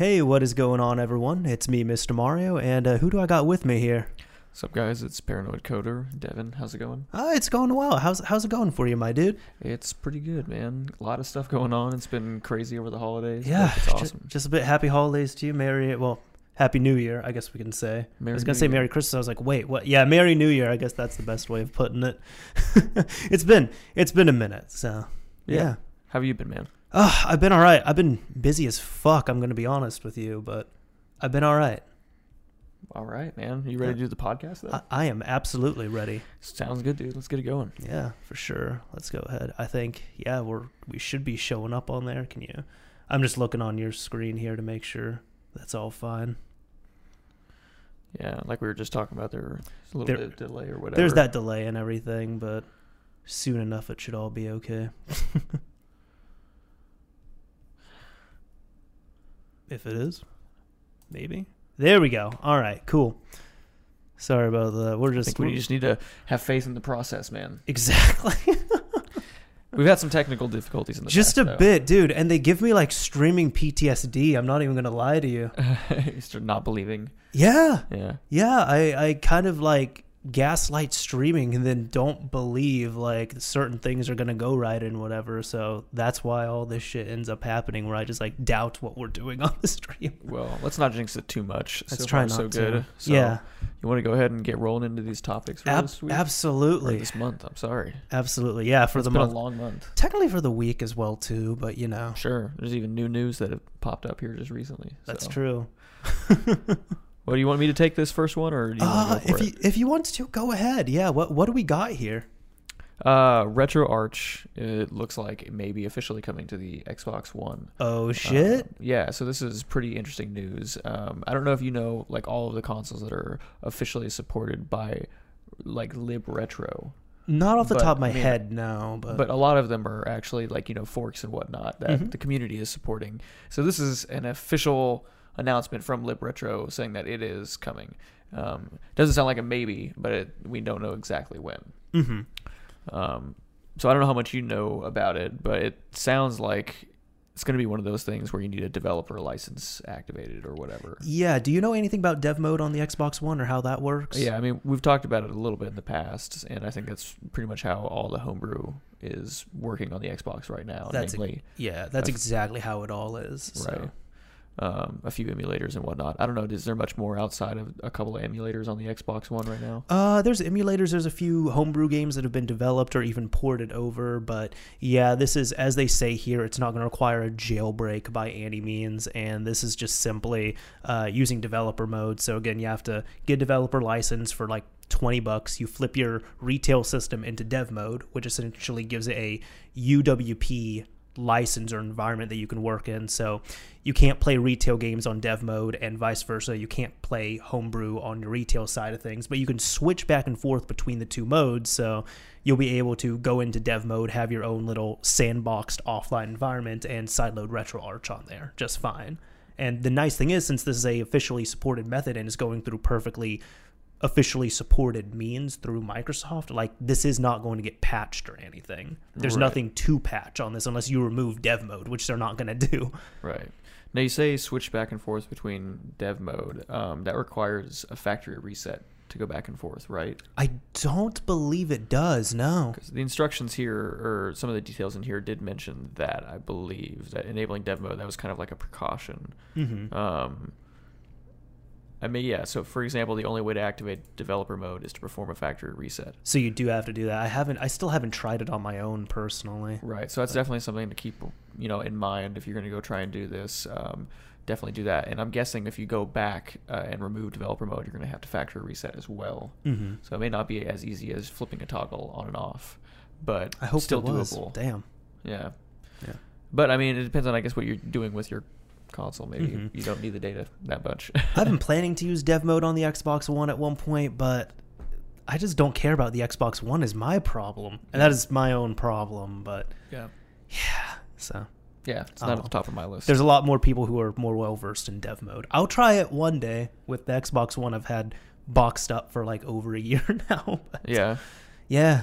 Hey, what is going on, everyone? It's me, Mr. Mario, and uh, who do I got with me here? What's up, guys? It's Paranoid Coder. Devin, how's it going? Uh, it's going well. How's how's it going for you, my dude? It's pretty good, man. A lot of stuff going on. It's been crazy over the holidays. Yeah, it's awesome. Just, a bit happy holidays to you, Merry. Well, Happy New Year, I guess we can say. I Merry was gonna New say Year. Merry Christmas. I was like, wait, what? Yeah, Merry New Year. I guess that's the best way of putting it. it's been it's been a minute, so yeah. Yeah. How have you been, man? Uh, I've been all right. I've been busy as fuck. I'm gonna be honest with you, but I've been all right. All right, man. You ready to do the podcast? Though? I, I am absolutely ready. Sounds good, dude. Let's get it going. Yeah, for sure. Let's go ahead. I think yeah, we're we should be showing up on there. Can you? I'm just looking on your screen here to make sure that's all fine. Yeah, like we were just talking about, there's a little There- bit of delay or whatever. There's that delay and everything, but soon enough it should all be okay. if it is, maybe. There we go. All right, cool. Sorry about that. We're just we just need to have faith in the process, man. exactly. We've had some technical difficulties in the just past, a bit, dude. And they give me like streaming PTSD. I'm not even gonna lie to you. you start not believing. Yeah, Yeah. yeah. I I kind of like gaslight streaming and then don't believe like certain things are gonna go right and whatever. So that's why all this shit ends up happening where I just like doubt what we're doing on the stream. Well, let's not jinx it too much. Let's so try not so to. good. So yeah, You want to go ahead and get rolling into these topics for ab- this week? Or absolutely, this month. I'm sorry. absolutely. Yeah, for It's the month. a long month. Technically for the week as well too, but you know Sure. There's even new news that have popped up here just recently. that's so. true. Do you want me to take this first one, or do you Uh, want to go if for you if you want to go ahead, yeah. What what do we got here? Uh, RetroArch. It looks like it may be officially coming to the Xbox One. Oh shit! Uh, yeah. So this is pretty interesting news. Um, I don't know if you know like all of the consoles that are officially supported by like Libretro. Not off the but, top of my I mean, head, no. But, but a lot of them are actually like you know forks and whatnot that Mhm. the community is supporting. So this is an official announcement from Libretro saying that it is coming. Um, doesn't sound like a maybe, but it, we don't know exactly when. hmm Um, so I don't know how much you know about it, but it sounds like it's going to be one of those things where you need a developer license activated or whatever. yeah. Do you know anything about dev mode on the Xbox One or how that works? Yeah, I mean, we've talked about it a little bit in the past, and I think that's pretty much how all the homebrew is working on the Xbox right now. That's namely, yeah. That's I've- exactly how it all is. So. Um, a few emulators and whatnot. I don't know. Is there much more outside of a couple of emulators on the Xbox One right now? Uh, there's emulators. There's a few homebrew games that have been developed or even ported over. But yeah, this is as they say here. It's not going to require a jailbreak by any means, and this is just simply uh, using developer mode. So again, you have to get developer license for like 20 bucks. You flip your retail system into dev mode, which essentially gives it a UWP license or environment that you can work in. So you can't play retail games on dev mode and vice versa. You can't play homebrew on your retail side of things, but you can switch back and forth between the two modes. So you'll be able to go into dev mode, have your own little sandboxed offline environment, and sideload RetroArch on there just fine. And the nice thing is, since this is a officially supported method and is going through perfectly officially supported means through Microsoft, like this is not going to get patched or anything. There's Right. nothing to patch on this unless you remove dev mode, which they're not going to do. Right. Now you say switch back and forth between dev mode. Um, that requires a factory reset to go back and forth, right? I don't believe it does. No. The instructions here, or some of the details in here, did mention that. I believe that enabling dev mode that was kind of like a precaution. hmm Um, I mean, yeah. So, for example, the only way to activate developer mode is to perform a factory reset. So you do have to do that. I haven't. I still haven't tried it on my own personally. Right. So that's definitely something to keep, you know, in mind if you're going to go try and do this. Um, definitely do that. And I'm guessing if you go back uh, and remove developer mode, you're going to have to factory reset as well. hmm So it may not be as easy as flipping a toggle on and off, but I hope still doable. Damn. Yeah. Yeah. But I mean, it depends on I guess what you're doing with your console. Maybe Mhm. you don't need the data that much. I've been planning to use dev mode on the Xbox One at one point, but I just don't care about the Xbox One is my problem, and that is my own problem. But yeah. yeah, so Yeah. It's not don't at the top of my list. there's a lot more people who are more well versed in dev mode. I'll try it one day with the Xbox One. I've had boxed up for like over a year now. But yeah. yeah.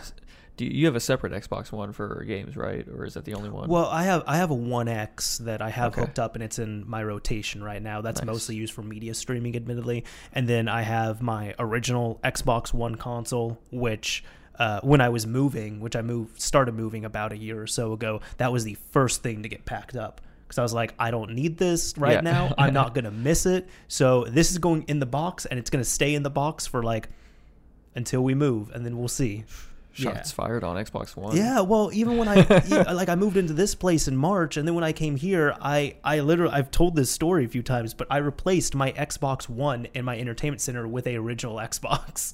Do you, you have a separate Xbox One for games, right? Or is that the only one? Well, I have I have a One X that I have Okay. hooked up and it's in my rotation right now. That's Nice. mostly used for media streaming, admittedly. And then I have my original Xbox One console, which uh, when I was moving, which I moved started moving about a year or so ago, that was the first thing to get packed up. Because I was like, I don't need this right Yeah. now. I'm not gonna miss it. So this is going in the box, and it's gonna stay in the box for like until we move, and then we'll see. Shots fired on Xbox One. Yeah, well, even when I like I moved into this place in March, and then when I came here, I I literally I've told this story a few times, but I replaced my Xbox One in my entertainment center with a original Xbox.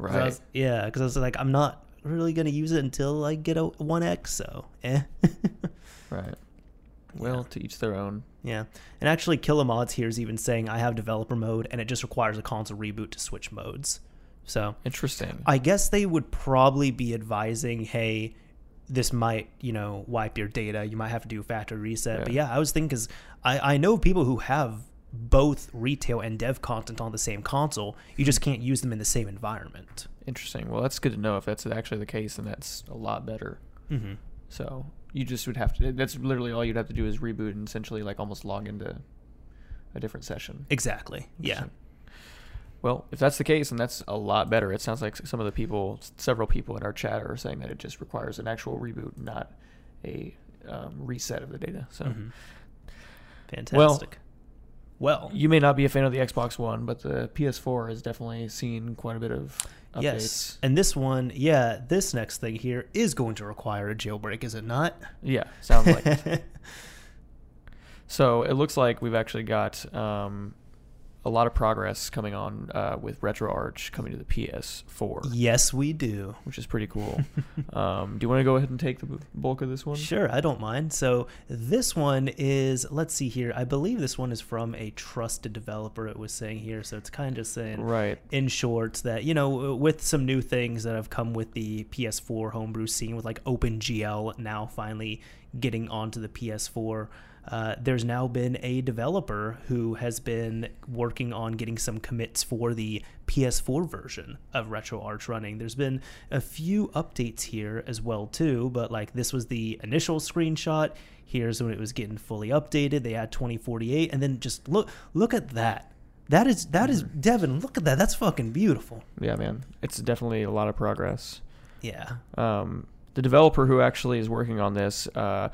I Right. was- yeah, because I was like, I'm not really gonna use it until I get a One X. So, eh. Right. Well, to each their own. yeah, and actually, Killamods here is even saying I have developer mode, and it just requires a console reboot to switch modes. So Interesting. I guess they would probably be advising, hey, this might, you know, wipe your data. You might have to do a factory reset. But Yeah. yeah, I was thinking because I, I know people who have both retail and dev content on the same console. You just can't use them in the same environment. Interesting. Well, that's good to know. If that's actually the case, then that's a lot better. Mm-hmm. So you just would have to. That's literally all you'd have to do is reboot and essentially like almost log into a different session. Exactly. Yeah. Interesting. Well, if that's the case, then that's a lot better. It sounds like some of the people, several people in our chat are saying that it just requires an actual reboot, not a um, reset of the data. So Mhm. Fantastic. Well, you may not be a fan of the Xbox One, but the PS4 has definitely seen quite a bit of updates. yes. And this one, yeah, this next thing here is going to require a jailbreak, is it not? Yeah, sounds like it. So it looks like we've actually got um, a lot of progress coming on uh, with RetroArch coming to the PS4, yes, we do. which is pretty cool. um, do you want to go ahead and take the bulk of this one? Sure, I don't mind. So this one is, let's see here. I believe this one is from a trusted developer. It was saying here, so it's kind of just saying, Right. in short, that you know, with some new things that have come with the PS4 homebrew scene, with like OpenGL now finally getting onto the PS4. Uh, there's now been a developer who has been working on getting some commits for the PS4 version of RetroArch running. There's been a few updates here as well too, but like this was the initial screenshot. Here's when it was getting fully updated. They had 2048, and then just look look at that. That is that is Devin. Look at that. That's fucking beautiful. Yeah, man. It's definitely a lot of progress. Yeah. Um, the developer who actually is working on this, uh,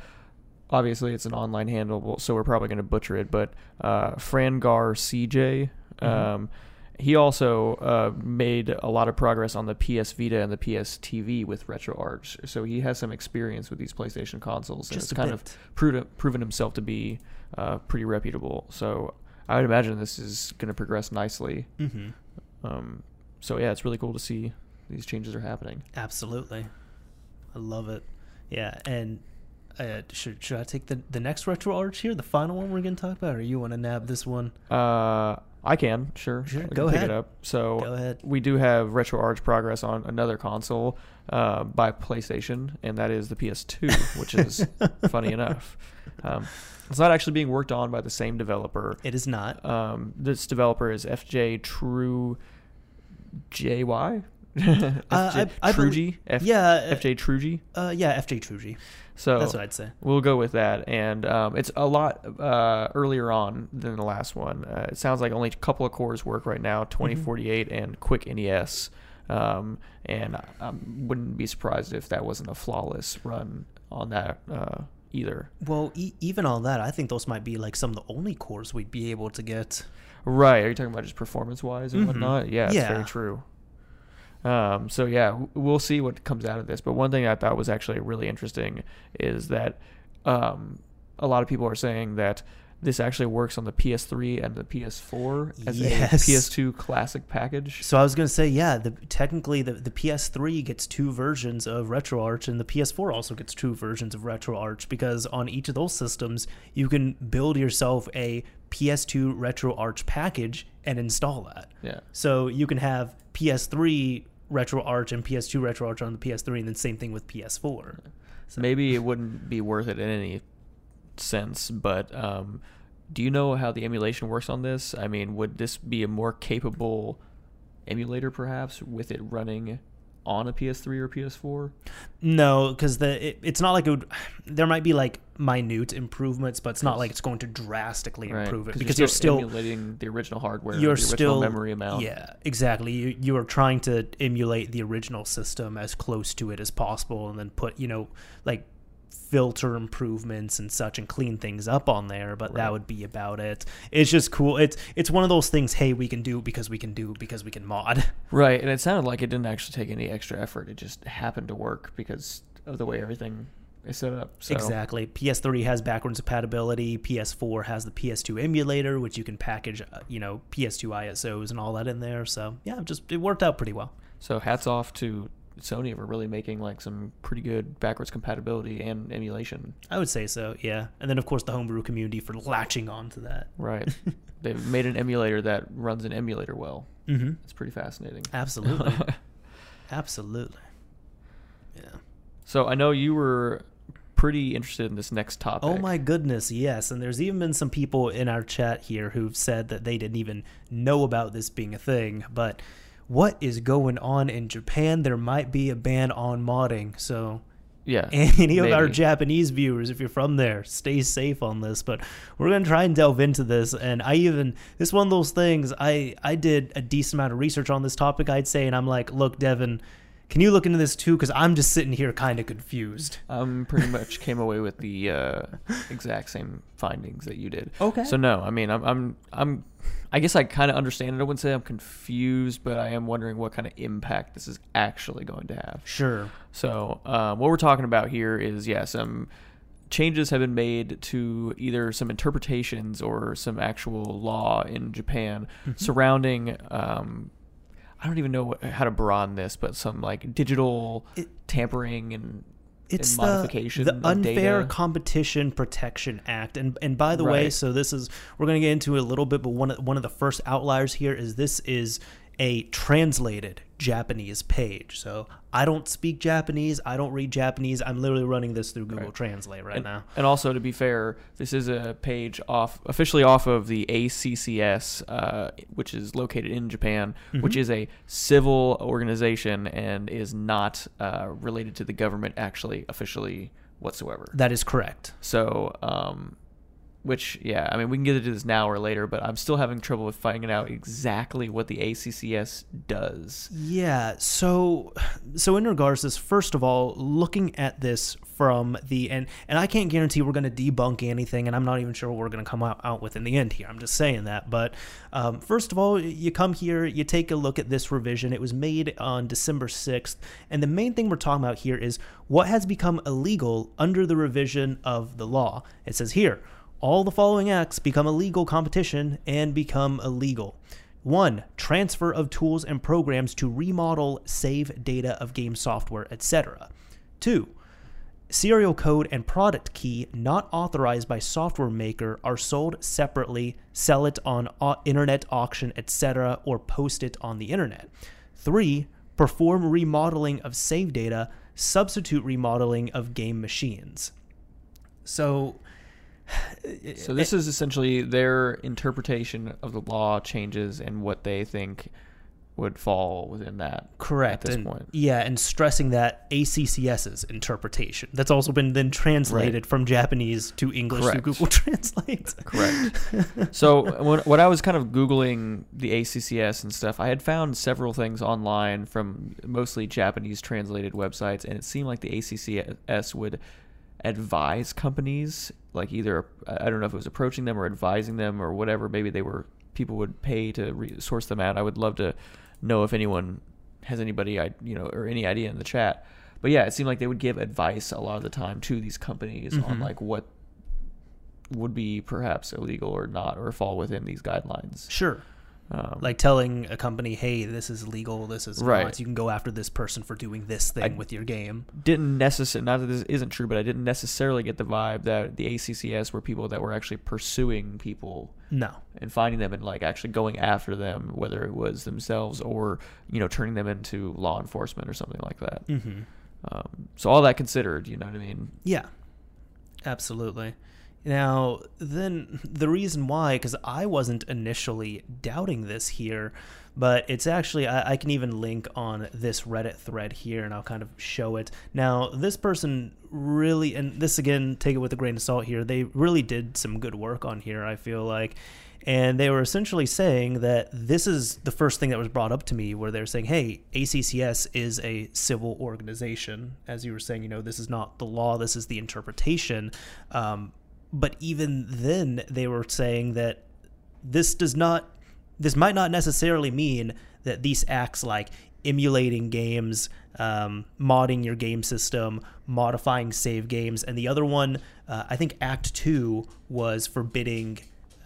obviously it's an online handle, so we're probably going to butcher it, but uh, Frangar CJ. Um, he also uh, made a lot of progress on the PS Vita and the PS TV with RetroArch, so he has some experience with these PlayStation consoles, and Just it's kind bit. of proven, proven himself to be uh, pretty reputable. So I would imagine this is going to progress nicely. Mm-hmm. Um, so yeah, it's really cool to see these changes are happening. Absolutely. I love it. Yeah, and uh, should should I take the the next RetroArch here, the final one we're gonna talk about, or you want to nab this one? Uh, I can sure. Sure, I can go pick ahead. it up. So Go ahead. we do have RetroArch progress on another console uh, by PlayStation, and that is the PS2, which is funny enough. Um, it's not actually being worked on by the same developer. It is not. Um, this developer is FJ True JY. Uh, I- I G. F- yeah, uh, FJ Trugy. Uh, yeah, FJ Trugy. So That's what I'd say. We'll go with that, and um, it's a lot uh, earlier on than the last one. Uh, it sounds like only a couple of cores work right now: Mm-hmm. 2048 and QuickNES. Um, and I, I wouldn't be surprised if that wasn't a flawless run on that uh, either. Well, e- even on that, I think those might be like some of the only cores we'd be able to get. Right? Are you talking about just performance-wise and Mhm. whatnot? Yeah, it's Yeah. very true. Um, so yeah, we'll see what comes out of this. But one thing I thought was actually really interesting is that um, a lot of people are saying that this actually works on the PS3 and the PS4 as Yes. a PS2 classic package. So I was gonna say, yeah, the technically the, the PS3 gets two versions of RetroArch, and the PS4 also gets two versions of RetroArch because on each of those systems you can build yourself a PS2 RetroArch package and install that. Yeah. So you can have PS3 RetroArch and PS2 RetroArch on the PS3, and then same thing with PS4. So Maybe it wouldn't be worth it in any sense, but um, do you know how the emulation works on this? I mean, would this be a more capable emulator perhaps with it running on a PS3 or PS4? No, because the it, it's not like it would. There might be like minute improvements, but it's not like it's going to drastically Right, improve it because you're still emulating the original hardware, you're the original still memory amount. Yeah, exactly. You you are trying to emulate the original system as close to it as possible, and then put you know like filter improvements and such and clean things up on there but that would be about it it's just cool it's it's one of those things hey we can do because we can do because we can mod Right, and it sounded like it didn't actually take any extra effort. It just happened to work because of the way everything is set up. So, Exactly. PS3 has backwards compatibility. PS4 has the PS2 emulator, which you can package, uh, you know, PS2 ISOs and all that in there. So yeah, just it worked out pretty well. So hats off to Sony for really making like some pretty good backwards compatibility and emulation. I would say so. Yeah, and then of course the homebrew community for latching on to that. Right. They've made an emulator that runs an emulator well. Mm-hmm. It's pretty fascinating. Absolutely. Absolutely. Yeah. So I know you were pretty interested in this next topic. Oh my goodness, yes. And there's even been some people in our chat here who've said that they didn't even know about this being a thing. But what is going on in Japan? There might be a ban on modding. So Yeah. any of our. Japanese viewers, if you're from there, stay safe on this. But we're gonna try and delve into this. And I even this one of those things. I I did a decent amount of research on this topic. I'd say, and I'm like, look, Devin, can you look into this too? Because I'm just sitting here kind of confused. I'm pretty much came away with the uh, exact same findings that you did. Okay. So no, I mean, I'm, I'm, I'm, I guess I kind of understand it. I wouldn't say I'm confused, but I am wondering what kind of impact this is actually going to have. Sure. So um, what we're talking about here is yeah, some changes have been made to either some interpretations or some actual law in Japan Mm-hmm. surrounding. Um, I don't even know what, how to broaden this, but some like digital It- tampering and it's and the, modification the of unfair data. competition protection act and and by the way so this is we're going to get into it a little bit but one of, one of the first outliers here is this is a translated japanese page so i don't speak japanese i don't read japanese i'm literally running this through google Right. translate right and, now and also to be fair, this is a page off officially off of the ACCS, uh, which is located in Japan, which Mm-hmm. is a civil organization and is not uh, related to the government actually officially whatsoever. that is correct So, um, which yeah, I mean we can get into this now or later, but I'm still having trouble with finding out exactly what the ACCS does. Yeah. So, so in regards to this, first of all, looking at this from the and and I can't guarantee we're going to debunk anything, and I'm not even sure what we're going to come out, out with in the end here. I'm just saying that. But um, first of all, you come here, you take a look at this revision. It was made on December 6th, and the main thing we're talking about here is what has become illegal under the revision of the law. It says here. All the following acts become illegal competition and become illegal. 1. Transfer of tools and programs to remodel, save data of game software, etc. 2. Serial code and product key not authorized by software maker are sold separately, sell it on internet auction, etc., or post it on the internet. 3. Perform remodeling of save data, substitute remodeling of game machines. So, So this is essentially their interpretation of the law changes and what they think would fall within that. Correct. At this and, point. Yeah, and stressing that ACCS's interpretation. That's also been then translated from Japanese to English Correct. through Google Translate. Correct. so when, when I was kind of googling the ACCS and stuff, I had found several things online from mostly Japanese translated websites, and it seemed like the ACCS would advise companies, like either I don't know if it was approaching them or advising them or whatever. Maybe they were people would pay to re- source them out. I would love to know if anyone has anybody I you know or any idea in the chat. But yeah, it seemed like they would give advice a lot of the time to these companies on Mhm. like what would be perhaps illegal or not or fall within these guidelines. Sure. Um, Like telling a company, hey, this is legal, this is Right. not. You can go after this person for doing this thing I- with your game. didn't necessarily not that this isn't true, but I didn't necessarily get the vibe that the ACCS were people that were actually pursuing people No. and finding them and like actually going after them, whether it was themselves or you know turning them into law enforcement or something like that. Mm-hmm. Um, so all that considered, you know what I mean? Yeah. Absolutely. Now, then the reason why, because I wasn't initially doubting this here, but it's actually, I, I, can even link on this Reddit thread here and I'll kind of show it. Now, this person really, and this again, take it with a grain of salt here, they really did some good work on here, I feel like. And they were essentially saying that this is the first thing that was brought up to me where they're saying, hey, ACCS is a civil organization. As you were saying, you know, this is not the law, this is the interpretation. Um, but even then, they were saying that this does not, this might not necessarily mean that these acts like emulating games, um, modding your game system, modifying save games, and the other one, uh, I think Act Two was forbidding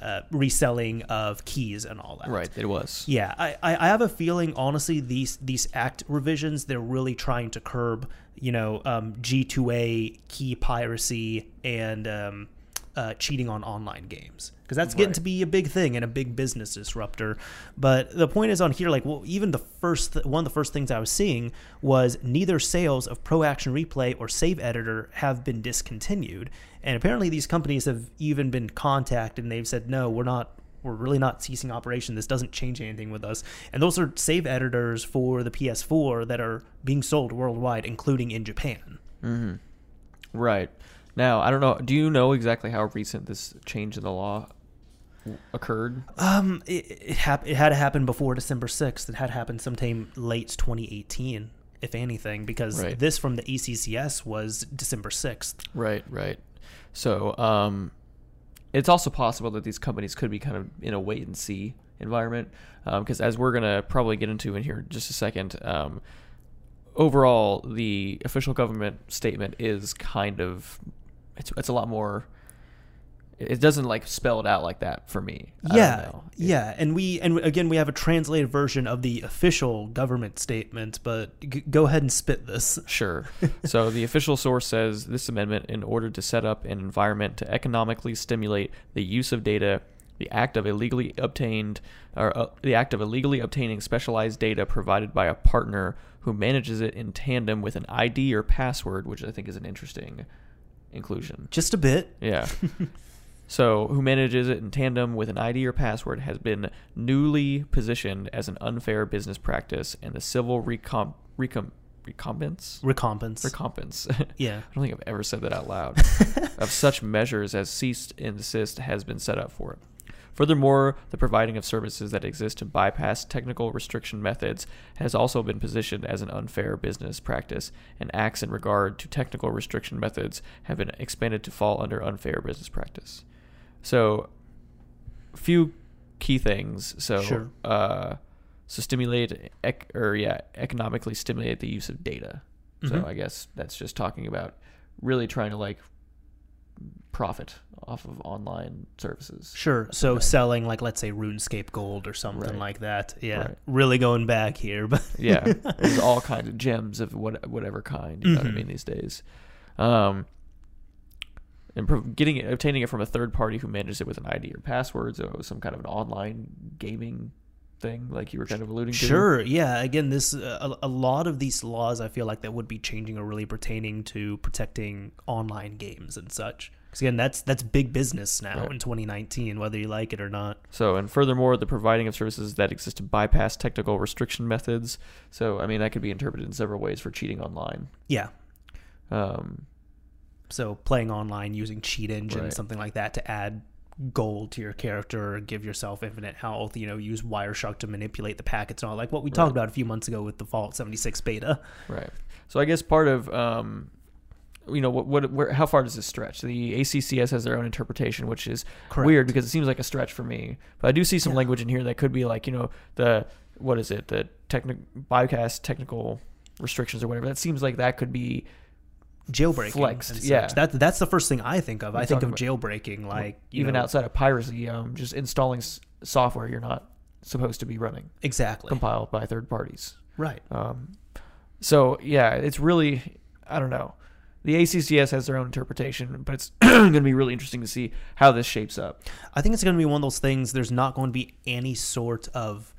uh, reselling of keys and all that. Right, it was. Yeah, I, I have a feeling, honestly, these these act revisions, they're really trying to curb, you know, um, G2A key piracy and um, uh, cheating on online games because that's getting right. to be a big thing and a big business disruptor. But the point is on here, like, well, even the first th- one of the first things I was seeing was neither sales of Pro Action Replay or Save Editor have been discontinued, and apparently these companies have even been contacted and they've said, no, we're not. We're really not ceasing operation. This doesn't change anything with us. And those are save editors for the PS4 that are being sold worldwide, including in Japan. Mm-hmm. Right. Now, I don't know. Do you know exactly how recent this change in the law occurred? Um, it it, hap- it had to happen before December sixth. It had happened sometime late 2018, if anything, because right. this from the ACCS was December sixth. Right, right. So, um, it's also possible that these companies could be kind of in a wait and see environment, because um, as we're gonna probably get into in here in just a second, um, overall the official government statement is kind of it's it's a lot more it doesn't like spell it out like that for me. Yeah, yeah, and we and again we have a translated version of the official government statement, but g- go ahead and spit this. Sure. so the official source says this amendment, in order to set up an environment to economically stimulate the use of data, the act of illegally obtained or uh, the act of illegally obtaining specialized data provided by a partner who manages it in tandem with an ID or password, which I think is an interesting inclusion. Just a bit. Yeah. so, who manages it in tandem with an ID or password has been newly positioned as an unfair business practice, and the civil recomp- recomp- recompense recompense recompense yeah i don't think i've ever said that out loud of such measures as cease and desist has been set up for it Furthermore, the providing of services that exist to bypass technical restriction methods has also been positioned as an unfair business practice, and acts in regard to technical restriction methods have been expanded to fall under unfair business practice. So, few key things. So, sure. uh, so stimulate ec- or yeah, economically stimulate the use of data. So mm-hmm. I guess that's just talking about really trying to like profit off of online services. Sure. So right. selling like let's say RuneScape Gold or something right. like that. Yeah. Right. Really going back here, but yeah, there's all kinds of gems of what whatever kind. You mm-hmm. know what I mm-hmm. mean these days. Um, and getting it, obtaining it from a third party who manages it with an ID or password, so some kind of an online gaming thing, like you were kind of alluding to. Sure, yeah. Again, this uh, a, a, lot of these laws I feel like that would be changing are really pertaining to protecting online games and such. Because again, that's that's big business now right. in 2019, whether you like it or not. So, and furthermore, the providing of services that exist to bypass technical restriction methods. So, I mean, that could be interpreted in several ways for cheating online. Yeah. Um. So, playing online using cheat engine, right. something like that, to add gold to your character, give yourself infinite health. You know, use Wireshark to manipulate the packets and all, like what we right. talked about a few months ago with the Fallout 76 beta. Right. So, I guess part of um, you know what, what where, how far does this stretch? The ACCS has their own interpretation, which is Correct. weird because it seems like a stretch for me. But I do see some yeah. language in here that could be like you know the what is it the technical bypass technical restrictions or whatever. That seems like that could be jailbreaking flexed. Yeah, that that's the first thing I think of. I think of jailbreaking, like even know, outside of piracy, um, just installing s- software you're not supposed to be running. Exactly, compiled by third parties. Right. Um, so yeah, it's really I don't know the ACCS has their own interpretation, but it's going to be really interesting to see how this shapes up. I think it's going to be one of those things. There's not going to be any sort of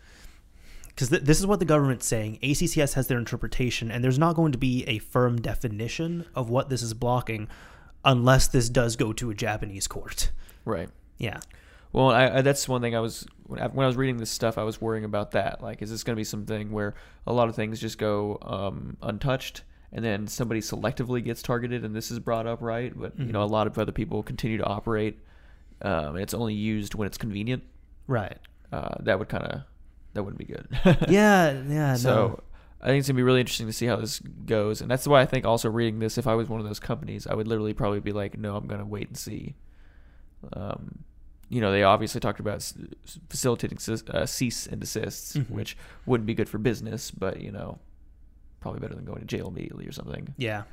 because th- this is what the government's saying. ACCS has their interpretation, and there's not going to be a firm definition of what this is blocking. unless this does go to a Japanese court. Right. Yeah. Well, I, I, that's one thing I was when I, when I was reading this stuff, I was worrying about that. Like, is this going to be something where a lot of things just go um, untouched, and then somebody selectively gets targeted, and this is brought up, right? But you know, a lot of other people continue to operate, um, and it's only used when it's convenient. Right. Uh, that would kind of that wouldn't be good. Yeah. Yeah. So no. I think it's gonna be really interesting to see how this goes, and that's why I think also reading this, if I was one of those companies, I would literally probably be like, no, I'm gonna wait and see. Um, you know, they obviously talked about facilitating uh, cease and desists, Mhm. which wouldn't be good for business, but you know, probably better than going to jail immediately or something. Yeah.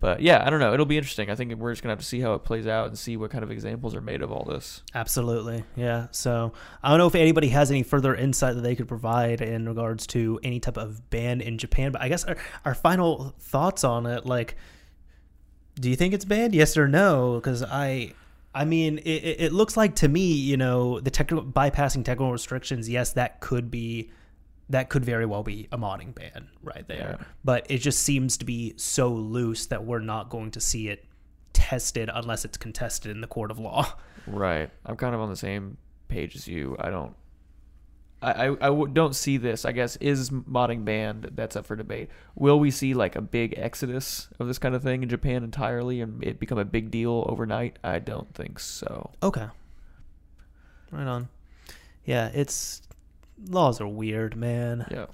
But yeah, I don't know. It'll be interesting. I think we're just gonna have to see how it plays out and see what kind of examples are made of all this. Absolutely. Yeah. So I don't know if anybody has any further insight that they could provide in regards to any type of ban in Japan, but I guess our, our final thoughts on it, like, do you think it's banned? Yes or no? Because I, I mean, it, it looks like to me, you know, the technical bypassing technical restrictions. Yes, that could be, that could very well be a modding ban right there. Yeah. But it just seems to be so loose that we're not going to see it tested unless it's contested in the court of law. Right. I'm kind of on the same page as you. I don't. I, I, I w- don't see this. I guess is modding banned? That's up for debate. Will we see like a big exodus of this kind of thing in Japan entirely and it become a big deal overnight? I don't think so. Okay. Right on. Yeah, it's laws are weird, man. Yeah.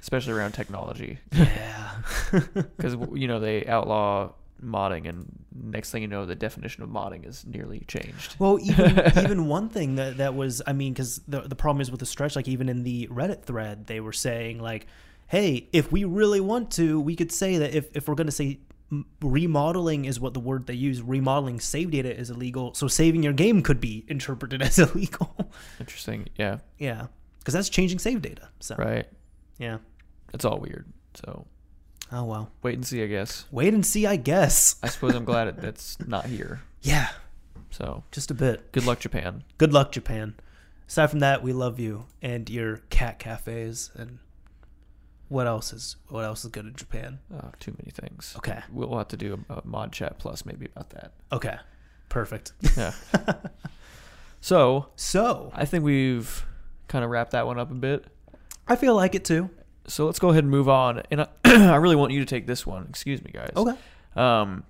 Especially around technology, Yeah. because you know they outlaw modding, and next thing you know, the definition of modding is nearly changed. well, even even one thing that that was, I mean, because the the problem is with the stretch, like even in the Reddit thread, they were saying like, hey, if we really want to, we could say that if if we're gonna say remodeling is what the word they use remodeling save data is illegal so saving your game could be interpreted as illegal Interesting. Yeah. yeah because that's changing save data so Right. yeah It's all weird. So oh well wait and see. I guess. wait and see i guess I suppose I'm glad it, that's not here. yeah So just a bit good luck, Japan. good luck japan aside from that we love you and your cat cafes and what else is what else is good in japan Uh, too many things. okay We'll have to do a, a mod chat plus maybe about that. okay perfect Yeah. so so I think we've kind of wrap that one up a bit. i feel like it too So let's go ahead and move on. And I, I really want you to take this one. Excuse me, guys. okay Um,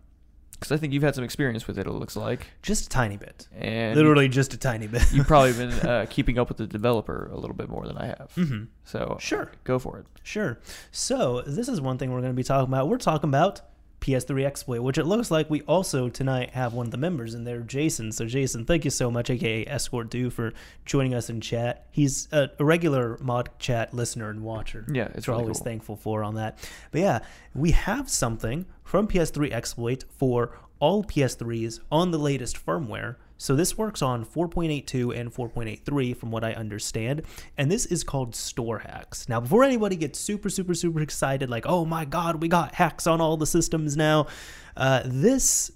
because I think you've had some experience with it. It looks like, just a tiny bit and literally just a tiny bit you've probably been uh, keeping up with the developer a little bit more than I have. Mm-hmm. So Sure. go for it. Sure. So this is one thing we're going to be talking about. We're talking about PS3 exploit, which it looks like we also tonight have one of the members in there, Jason. So Jason, thank you so much, aka esc0rtd3w, for joining us in chat. He's a, regular mod chat listener and watcher. Yeah, it's which we're really always cool. thankful for on that. But yeah, we have something from PS3 exploit for all PS3s on the latest firmware. So this works on 4.82 and 4.83 from what I understand, and this is called store hacks. Now, before anybody gets super super super excited like, "Oh my god, we got hacks on all the systems now." Uh, this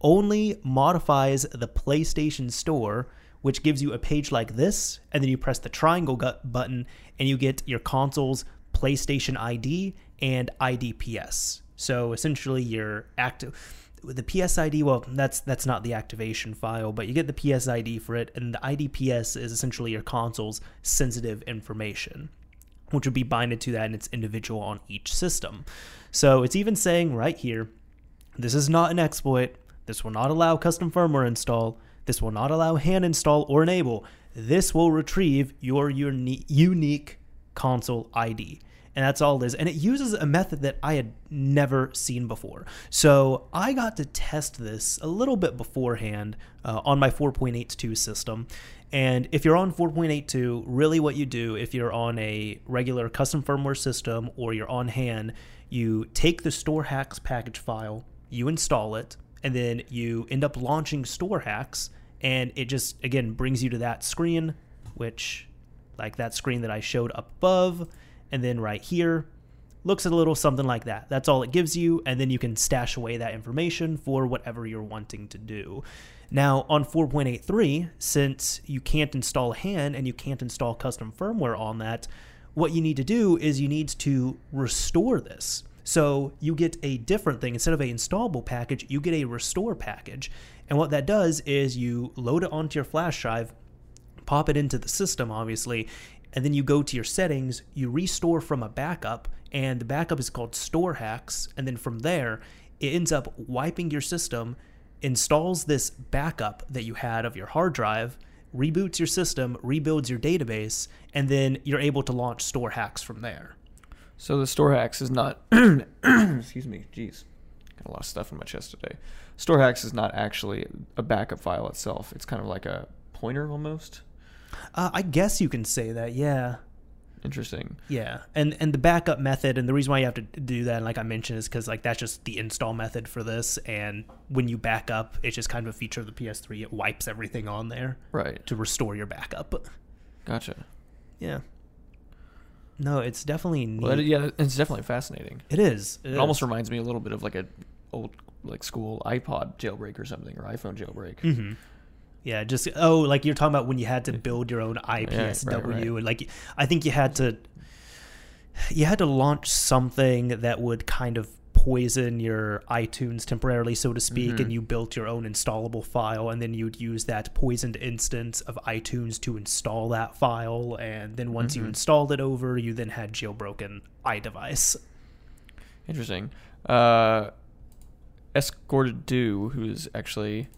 only modifies the PlayStation Store, which gives you a page like this, and then you press the triangle button, and you get your console's PlayStation ID and IDPS. So essentially, your active the PSID. Well, that's that's not the activation file, but you get the PSID for it, and the IDPS is essentially your console's sensitive information which would be binded to that and it's individual on each system. So it's even saying right here, this is not an exploit. This will not allow custom firmware install. This will not allow HAN install or enable. This will retrieve your uni- unique console ID. And that's all it is. And it uses a method that I had never seen before. So I got to test this a little bit beforehand uh, on my 4.82 system. And if you're on 4.82, really what you do if you're on a regular custom firmware system or you're on HAN, you take the store hacks package file, you install it, and then you end up launching store hacks and it just again brings you to that screen which like that screen that I showed up above and then right here looks a little something like that. That's all it gives you, and then you can stash away that information for whatever you're wanting to do. Now, on 4.83, since you can't install HAN and you can't install custom firmware on that, what you need to do is you need to restore this. So you get a different thing. Instead of a installable package, you get a restore package. And what that does is you load it onto your flash drive, pop it into the system, obviously, and then you go to your settings, you restore from a backup, and the backup is called Store Hacks. And then from there, it ends up wiping your system, installs this backup that you had of your hard drive, reboots your system, rebuilds your database, and then you're able to launch Store Hacks from there. So the store hacks is not. excuse me. Jeez, got a lot of stuff in my chest today. Store hacks is not actually a backup file itself. It's kind of like a pointer almost. Uh, I guess you can say that, yeah. Interesting. Yeah, and and the backup method, and the reason why you have to do that, like I mentioned, is because like that's just the install method for this. And when you back up, it's just kind of a feature of the PS3. It wipes everything on there Right. to restore your backup. Gotcha. Yeah. No, it's definitely neat. Well, yeah, it's definitely fascinating. it is. It almost reminds me a little bit of like a old like school iPod jailbreak or something or iPhone jailbreak. hmm Yeah, just oh, like you're talking about when you had to build your own IPSW, right. and like I think you had to, you had to launch something that would kind of poison your iTunes temporarily, so to speak, Mhm. and you built your own installable file, and then you'd use that poisoned instance of iTunes to install that file, and then once you Mhm. installed it over, you then had jailbroken iDevice. Interesting. Uh, Escorted Do, who's actually,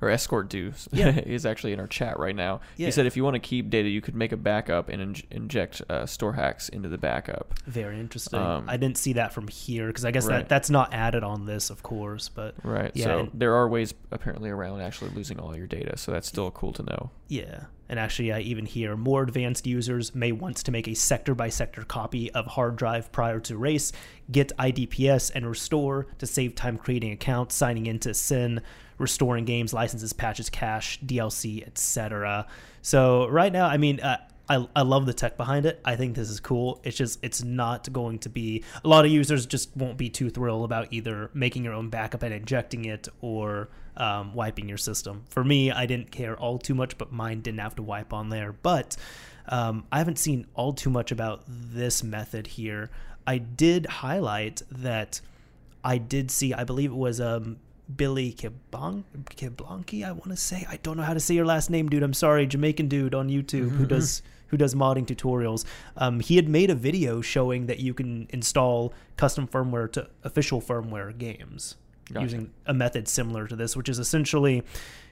or esc0rtd3w, Yeah. is actually in our chat right now. Yeah. He said if you want to keep data, you could make a backup and in- inject uh, store hacks into the backup. Very interesting. Um, I didn't see that from here because I guess right. that that's not added on this, of course, but. Right. Yeah, so and- there are ways apparently around actually losing all your data. So that's still cool to know. Yeah, and actually, I even hear more advanced users may want to make a sector by sector copy of hard drive prior to race, get IDPS and restore to save time creating accounts, signing into SYN, restoring games, licenses, patches, cache, DLC, etc. So right now, I mean. Uh, I, I love the tech behind it. I think this is cool. It's just it's not going to be a lot of users just won't be too thrilled about either making your own backup and injecting it or um, wiping your system. For me, I didn't care all too much, but mine didn't have to wipe on there. But um, I haven't seen all too much about this method here. I did highlight that I did see. I believe it was um, Billy Kibon- Kiblanki. I want to say. I don't know how to say your last name, dude. I'm sorry, Jamaican dude on YouTube who does who does modding tutorials. Um, he had made a video showing that you can install custom firmware to official firmware games Gotcha. using a method similar to this, which is essentially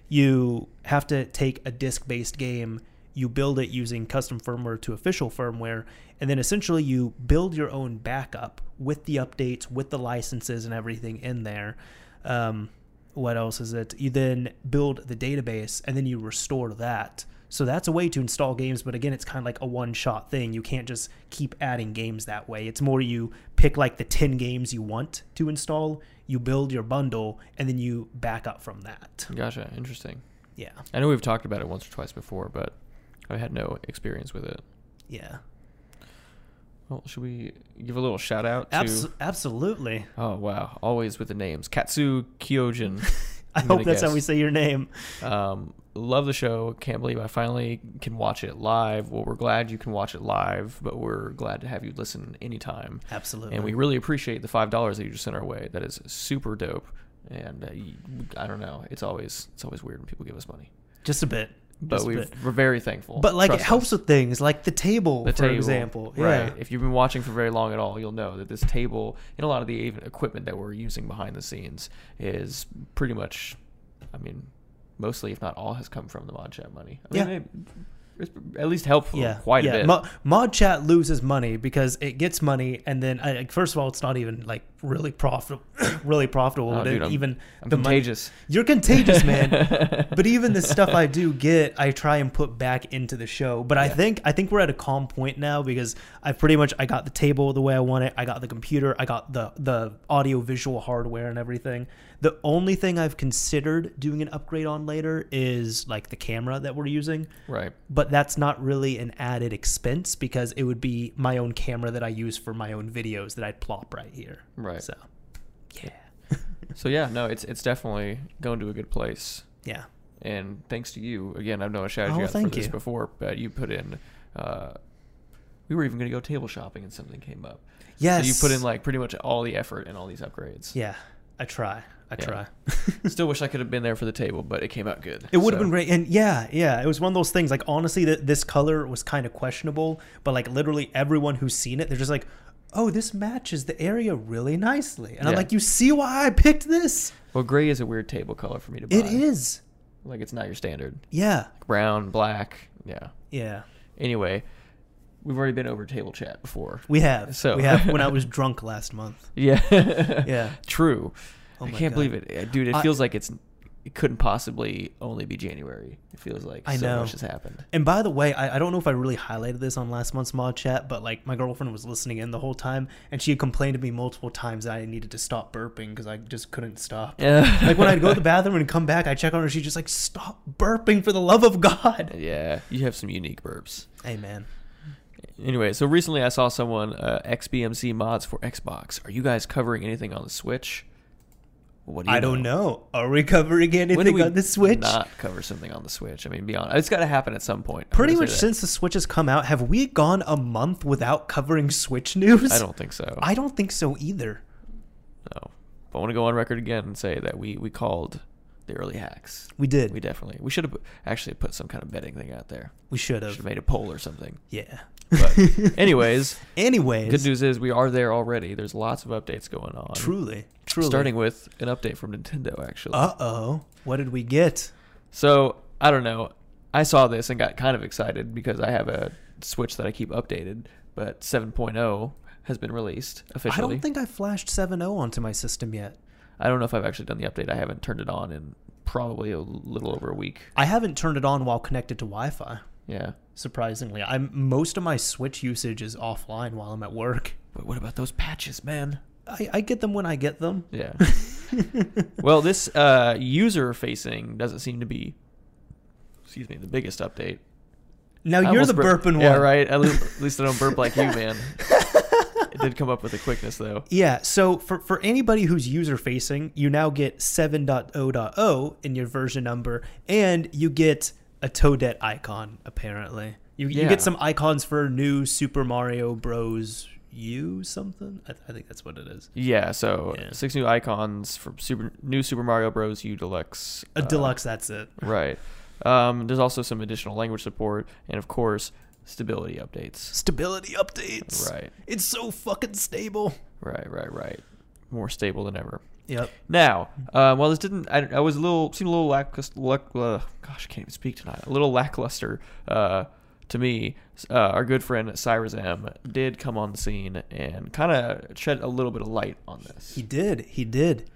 you have to take a disk based game, you build it using custom firmware to official firmware, and then essentially you build your own backup with the updates, with the licenses and everything in there. Um, what else is it? You then build the database and then you restore that. So that's a way to install games, but again, it's kind of like a one shot thing. You can't just keep adding games that way. It's more you pick like the 10 games you want to install, you build your bundle, and then you back up from that. Gotcha. Interesting. Yeah. I know we've talked about it once or twice before, but I had no experience with it. Yeah. Well, should we give a little shout out to? Abs- absolutely. Oh wow! Always with the names. Katsu Kyojin. I hope that's how we say your name. Um, love the show. Can't believe I finally can watch it live. Well, we're glad you can watch it live, but we're glad to have you listen anytime. Absolutely. And we really appreciate the five dollars that you just sent our way. That is super dope. And uh, I don't know. It's always it's always weird when people give us money, just a bit. But we we're very thankful. But like it helps us. with things like the table, the for table, example. Right. Yeah. If you've been watching for very long at all, you'll know that this table and a lot of the equipment that we're using behind the scenes is pretty much, I mean, mostly if not all has come from the mod chat money. I mean, Yeah. it- it's at least helpful yeah, quite yeah. a bit. Mo- Mod Chat loses money because it gets money, and then I, first of all, it's not even like really profitable, really profitable. Oh, dude, I'm- even I'm the money- contagious. You're contagious, man. but even the stuff I do get, I try and put back into the show. But I think I think we're at a calm point now because I pretty much I got the table the way I want it. I got the computer. I got the the audio visual hardware and everything. The only thing I've considered doing an upgrade on later is like the camera that we're using. right. But that's not really an added expense because it would be my own camera that I use for my own videos that I'd plop right here. Right. So, yeah, So yeah, no, it's it's definitely going to a good place. yeah. And thanks to you again, I've known shouted Oh, you out for this you. before, but you put in uh, we were even going to go table shopping and something came up. Yes. So you put in like pretty much all the effort in all these upgrades. Yeah, I try. I Yeah. try. Still wish I could have been there for the table, but it came out good. It would have been great, and yeah, yeah, it was one of those things. Like honestly, that this color was kind of questionable, but like literally everyone who's seen it, they're just like, "Oh, this matches the area really nicely," and I'm like, "You see why I picked this? Well, gray is a weird table color for me to buy. It is, Like it's not your standard. yeah, Brown, black. Yeah. yeah." Anyway, we've already been over table chat before. We have, So- we have. When I was drunk last month, Yeah. yeah. True. Oh I can't God. believe it, dude. It I- feels like it's it couldn't possibly only be January. It feels like I so know. much has happened. And by the way, I, I don't know if I really highlighted this on last month's mod chat, but like my girlfriend was listening in the whole time, and she had complained to me multiple times that I needed to stop burping because I just couldn't stop. Yeah. like when I'd go to the bathroom and come back, I check on her. She's just like, "Stop burping for the love of God." yeah, you have some unique burps. Hey man, Anyway, so recently I saw someone uh, XBMC mods for Xbox. Are you guys covering anything on the Switch? What do you I don't know. Are we covering anything we on the Switch? Not cover something on the Switch. I mean, be honest, it's got to happen at some point. I'm Pretty much since the Switch has come out, have we gone a month without covering Switch news? I don't think so. I don't think so either. No. But I want to go on record again and say that we we called the early hacks. We did. We definitely we should have actually put some kind of betting thing out there. We should have made a poll or something. Yeah. But anyways, Anyways, good news is we are there already. There's lots of updates going on. Truly, truly. Starting with an update from Nintendo actually. Uh oh. What did we get? So I don't know. I saw this and got kind of excited because I have a Switch that I keep updated, but 7.0 has been released officially. I don't think I flashed 7.0 onto my system yet. I don't know if I've actually done the update. I haven't turned it on in probably a little over a week. I haven't turned it on while connected to Wi-Fi. Yeah. Surprisingly, I'm most of my Switch usage is offline while I'm at work. But what about those patches, man? I, I get them when I get them. Yeah. well, this uh, user facing doesn't seem to be, excuse me, the biggest update. Now I you're the burp- burping Yeah, one. right. At least, at least I don't burp like you, man. it did come up with a quickness though. Yeah, so for, for anybody who's user facing, you now get 7.0.0 in your version number, and you get a Toadette icon, apparently. You, you get some icons for new Super Mario Bros. U something? I, I think that's what it is. Yeah. So Yeah. six new icons for Super New Super Mario Bros. U Deluxe. A uh, deluxe, that's it. Right. Um, there's also some additional language support, and of course, stability updates. Stability updates. Right. It's so fucking stable. Right. Right. Right. More stable than ever. Yep. Now, uh, well, this didn't. I, I was a little seemed a little lackluster. Lack, uh, gosh, I can't even speak tonight. A little lackluster uh, to me. Uh, our good friend SciresM did come on the scene and kind of shed a little bit of light on this. He did. He did.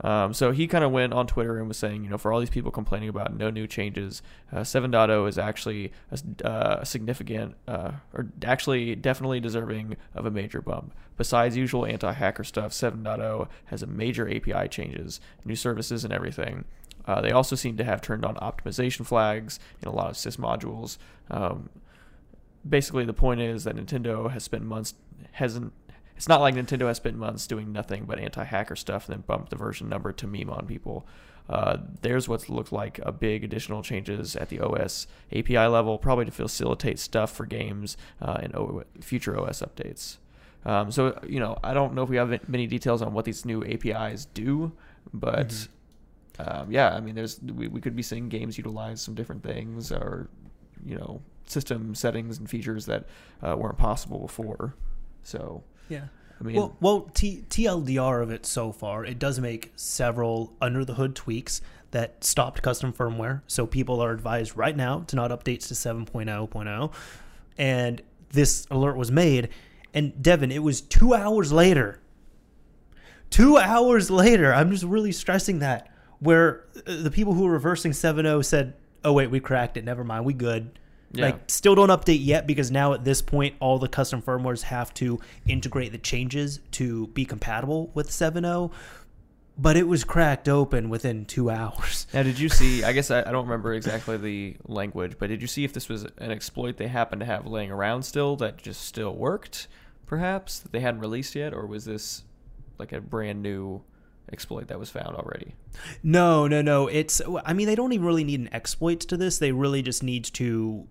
Um, so he kind of went on Twitter and was saying, you know, for all these people complaining about no new changes, uh, 7.0 is actually a, uh, significant, uh, or actually definitely deserving of a major bump. Besides usual anti-hacker stuff, 7.0 has a major API changes, new services, and everything. Uh, they also seem to have turned on optimization flags in a lot of sys modules. Um, basically, the point is that Nintendo has spent months hasn't it's not like Nintendo has spent months doing nothing but anti-hacker stuff and then bumped the version number to meme on people. Uh, there's what looked like a big additional changes at the OS API level, probably to facilitate stuff for games uh, and o- future OS updates. Um, so you know, I don't know if we have many details on what these new APIs do, but Mhm. um, yeah, I mean, there's we, we could be seeing games utilize some different things or you know system settings and features that uh, weren't possible before. So Yeah. I mean, Well, well, T- TLDR of it so far, it does make several under the hood tweaks that stopped custom firmware. So people are advised right now to not updates to 7.0.0. And this alert was made. And Devin, it was two hours later. Two hours later. I'm just really stressing that. Where uh, the people who were reversing 7.0 said, oh, wait, we cracked it. Never mind. We good. Yeah. Like, still don't update yet because now at this point, all the custom firmwares have to integrate the changes to be compatible with 7.0. But it was cracked open within two hours. now did you see? I guess I, I don't remember exactly the language, but did you see if this was an exploit they happened to have laying around still that just still worked, perhaps that they hadn't released yet, or was this like a brand new exploit that was found already? No, no, no. It's. I mean, they don't even really need an exploit to this. They really just need to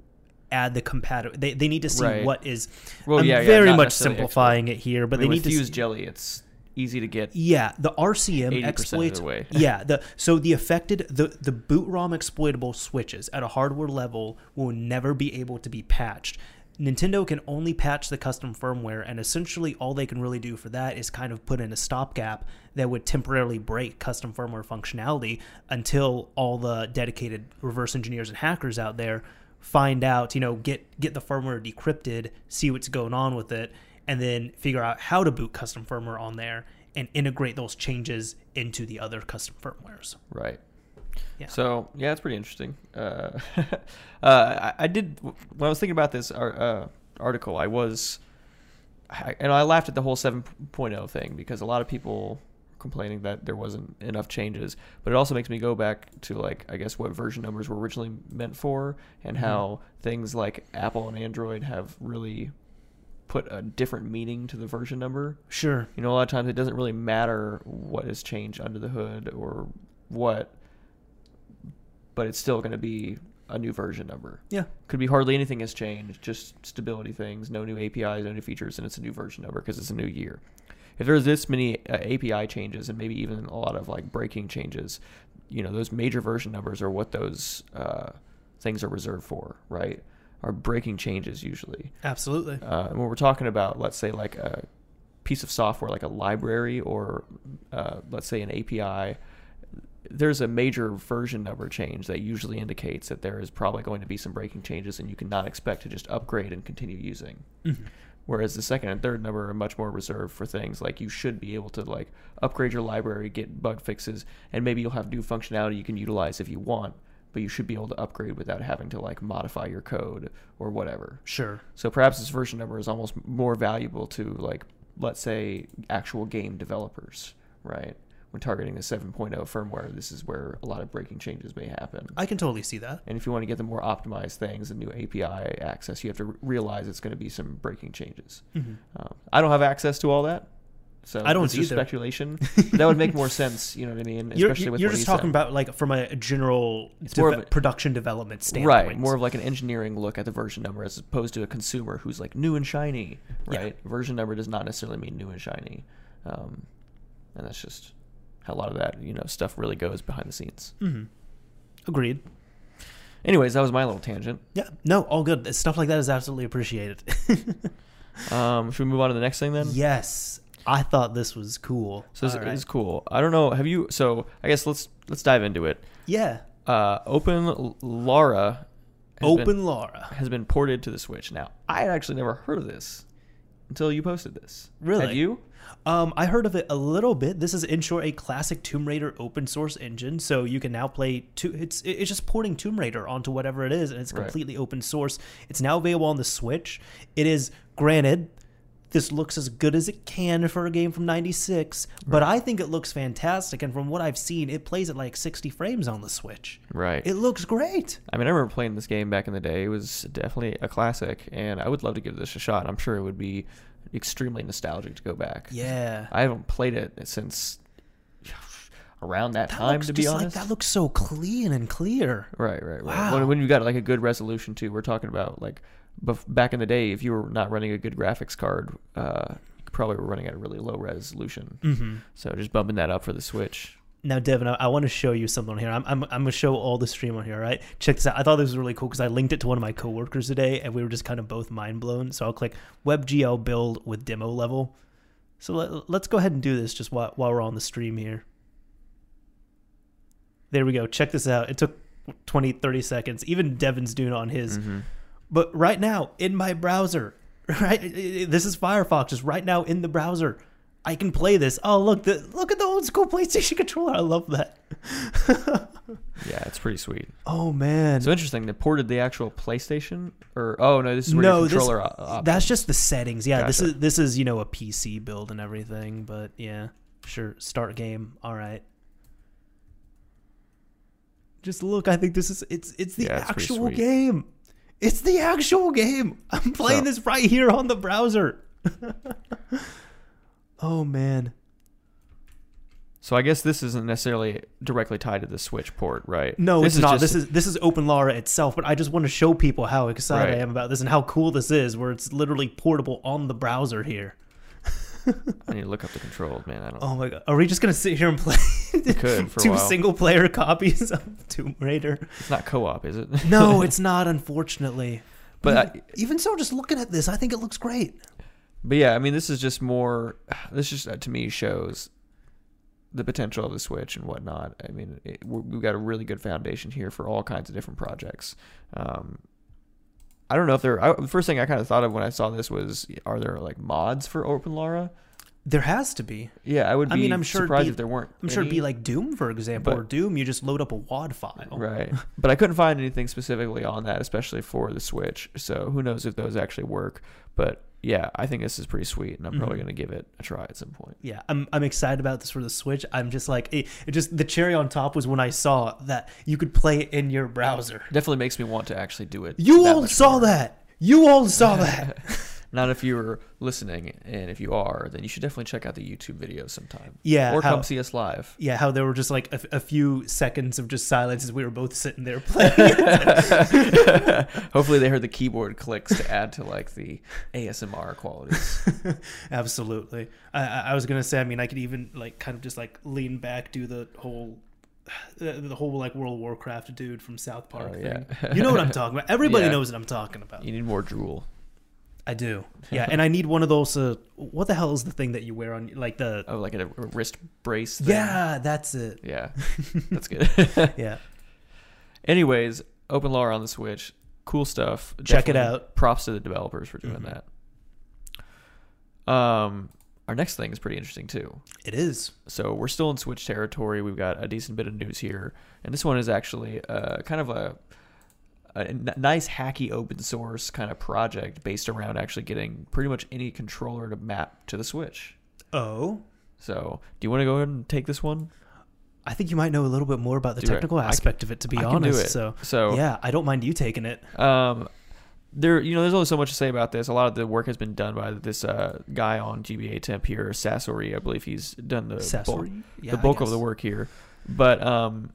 add the compatible. They, they need to see Right. what is. Well, I'm yeah, yeah, very not much simplifying it here, but I mean, they need to see, jelly, it's easy to get. Yeah, the RCM 80% of the way. yeah, the so the affected the the boot ROM exploitable switches at a hardware level will never be able to be patched. Nintendo can only patch the custom firmware, and essentially all they can really do for that is kind of put in a stopgap that would temporarily break custom firmware functionality until all the dedicated reverse engineers and hackers out there find out, you know, get get the firmware decrypted, see what's going on with it, and then figure out how to boot custom firmware on there and integrate those changes into the other custom firmwares. Right. Yeah. So yeah, it's pretty interesting. Uh, uh, I, I did when I was thinking about this uh, article. I was, I, and I laughed at the whole 7.0 thing because a lot of people complaining that there wasn't enough changes. But it also makes me go back to like I guess what version numbers were originally meant for, and Mhm. how things like Apple and Android have really put a different meaning to the version number. Sure. You know, a lot of times it doesn't really matter what has changed under the hood or what, but it's still going to be a new version number. Yeah. Could be hardly anything has changed, just stability things, no new APIs, no new features, and it's a new version number because it's a new year. If there's this many uh, API changes and maybe even a lot of like breaking changes, you know, those major version numbers are what those uh, things are reserved for, right? Are breaking changes usually. Absolutely. Uh, and when we're talking about, let's say, like a piece of software, like a library or uh, let's say an API, there's a major version number change that usually indicates that there is probably going to be some breaking changes and you cannot expect to just upgrade and continue using. Mhm. Whereas the second and third number are much more reserved for things like you should be able to like upgrade your library, get bug fixes, and maybe you'll have new functionality you can utilize if you want, but you should be able to upgrade without having to like modify your code or whatever. Sure. So perhaps this version number is almost more valuable to like let's say actual game developers, right? When targeting the 7.0 firmware, this is where a lot of breaking changes may happen. I can totally see that. And if you want to get the more optimized things and new API access, you have to re- realize it's going to be some breaking changes. Mhm. Um, I don't have access to all that, so I don't either. speculation. That would make more sense. You know what I mean? You're, Especially with you're just talking said. about like from a general deve- a- production development standpoint. Right, more of like an engineering look at the version number as opposed to a consumer who's like new and shiny, Yeah. right? Version number does not necessarily mean new and shiny, um, and that's just a lot of that you know stuff really goes behind the scenes. hmm Agreed. Anyways, that was my little tangent. Yeah. No, all good. Stuff like that is absolutely appreciated. Um, should we move on to the next thing then? yes. I thought this was cool. So this right. is cool. I don't know. Have you? So I guess let's let's dive into it. Yeah. Uh, Open Lara. Open been, Laura. has been ported to the Switch. Now I had actually never heard of this until you posted this. Really? Have you? Um, I heard of it a little bit. This is in short a classic Tomb Raider open source engine, so you can now play. To, it's it's just porting Tomb Raider onto whatever it is, and it's Right. completely open source. It's now available on the Switch. It is granted. This looks as good as it can for a game from '96, but I think it looks fantastic. And from what I've seen, it plays at like 60 frames on the Switch. Right. It looks great. I mean, I remember playing this game back in the day. It was definitely a classic, and I would love to give this a shot. I'm sure it would be extremely nostalgic to go back. Yeah. I haven't played it since around that, That time, to be just honest. like that looks so clean and clear. right, right, right. Wow. When, when you've got like a good resolution too, we're talking about like bef- back in the day, if you were not running a good graphics card, uh, you probably were running at a really low resolution. Mm-hmm. So just bumping that up for the Switch. Now, Devin, I, I want to show you something on here. I'm, I'm, I'm going to show all the stream on here, all right? Check this out. I thought this was really cool because I linked it to one of my coworkers today and we were just kind of both mind blown. So I'll click WebGL build with demo level. So let, let's go ahead and do this just while, while we're on the stream here. There we go. Check this out. It took 20, 30 seconds. Even Devin's doing it on his. Mhm. But right now, in my browser, right? This is Firefox, just right now in the browser. I can play this. Oh, look, the, look at the old school PlayStation controller. I love that. Yeah, it's pretty sweet. oh man. So interesting. They ported the actual PlayStation, or oh no, this is where no, this, controller. o- options. that's just the settings. Yeah, this Gotcha. is this is you know a PC build and everything. But yeah, sure. Start game. All right. Just look. I think this is it's it's the Yeah, actual game. It's the actual game. I'm playing So- this right here on the browser. oh man. So I guess this isn't necessarily directly tied to the Switch port, right? No, this it's not. just- this is this is OpenLara itself, but I just want to show people how excited Right. I am about this and how cool this is, where it's literally portable on the browser here. I need to look up the controls, man. I don't. Oh my god, are we just gonna sit here and play could for a two single player copies of Tomb Raider? It's not co-op, is it? No, it's not, unfortunately. But even, even so, just looking at this, I think it looks great. But yeah, I mean, this is just more. This just uh, to me shows the potential of the Switch and whatnot. I mean, it, we've got a really good foundation here for all kinds of different projects. Um, I don't know if there. I, the first thing I kind of thought of when I saw this was, are there like mods for OpenLara? There has to be. Yeah, I would be I mean, I'm sure surprised be- if there weren't. I'm sure it'd be like Doom, for example, But- or Doom. You just load up a WAD file. Right. But I couldn't find anything specifically on that, especially for the Switch. So who knows if those actually work. But yeah, I think this is pretty sweet, and I'm probably Mhm. going to give it a try at some point. Yeah, I'm I'm excited about this for the Switch. I'm just like it, it just the cherry on top was when I saw that you could play it in your browser. Definitely makes me want to actually do it. You all saw more. that. You all saw that. Not if you're listening, and if you are, then you should definitely check out the YouTube video sometime. Yeah, Or how- come see us live. yeah, how there were just like a, a few seconds of just silence as we were both sitting there playing. Hopefully they heard the keyboard clicks to add to like the ASMR qualities. Absolutely. I, I was gonna say. I mean, I could even like kind of just like lean back, do the whole. The, the whole like World of Warcraft dude from South Park Oh, thing. yeah. You know what I'm talking about. Everybody Yeah. knows what I'm talking about. You need more drool. I do. Yeah, and I need one of those. Uh, what the hell is the thing that you wear on like the? Oh, like a, a wrist brace. Thing. Yeah, that's it. Yeah, that's good. Yeah, Anyways, OpenLara on the Switch, cool stuff. Check it out. Props to the developers for doing Mhm. that. Um, our next thing is pretty interesting too. it is. So we're still in Switch territory. We've got a decent bit of news here, and this one is actually uh, kind of a, a n- nice hacky open source kind of project based around actually getting pretty much any controller to map to the Switch. Oh, So, do you want to go ahead and take this one? I think you might know a little bit more about the Do it. technical can- aspect of it. To be I can honest, do it. so So, yeah, I don't mind you taking it. Um, there, you know, there's only so much to say about this. A lot of the work has been done by this uh, guy on GBAtemp here, Sasori. I believe he's done the bulk, Yeah, the bulk of the work here. But um,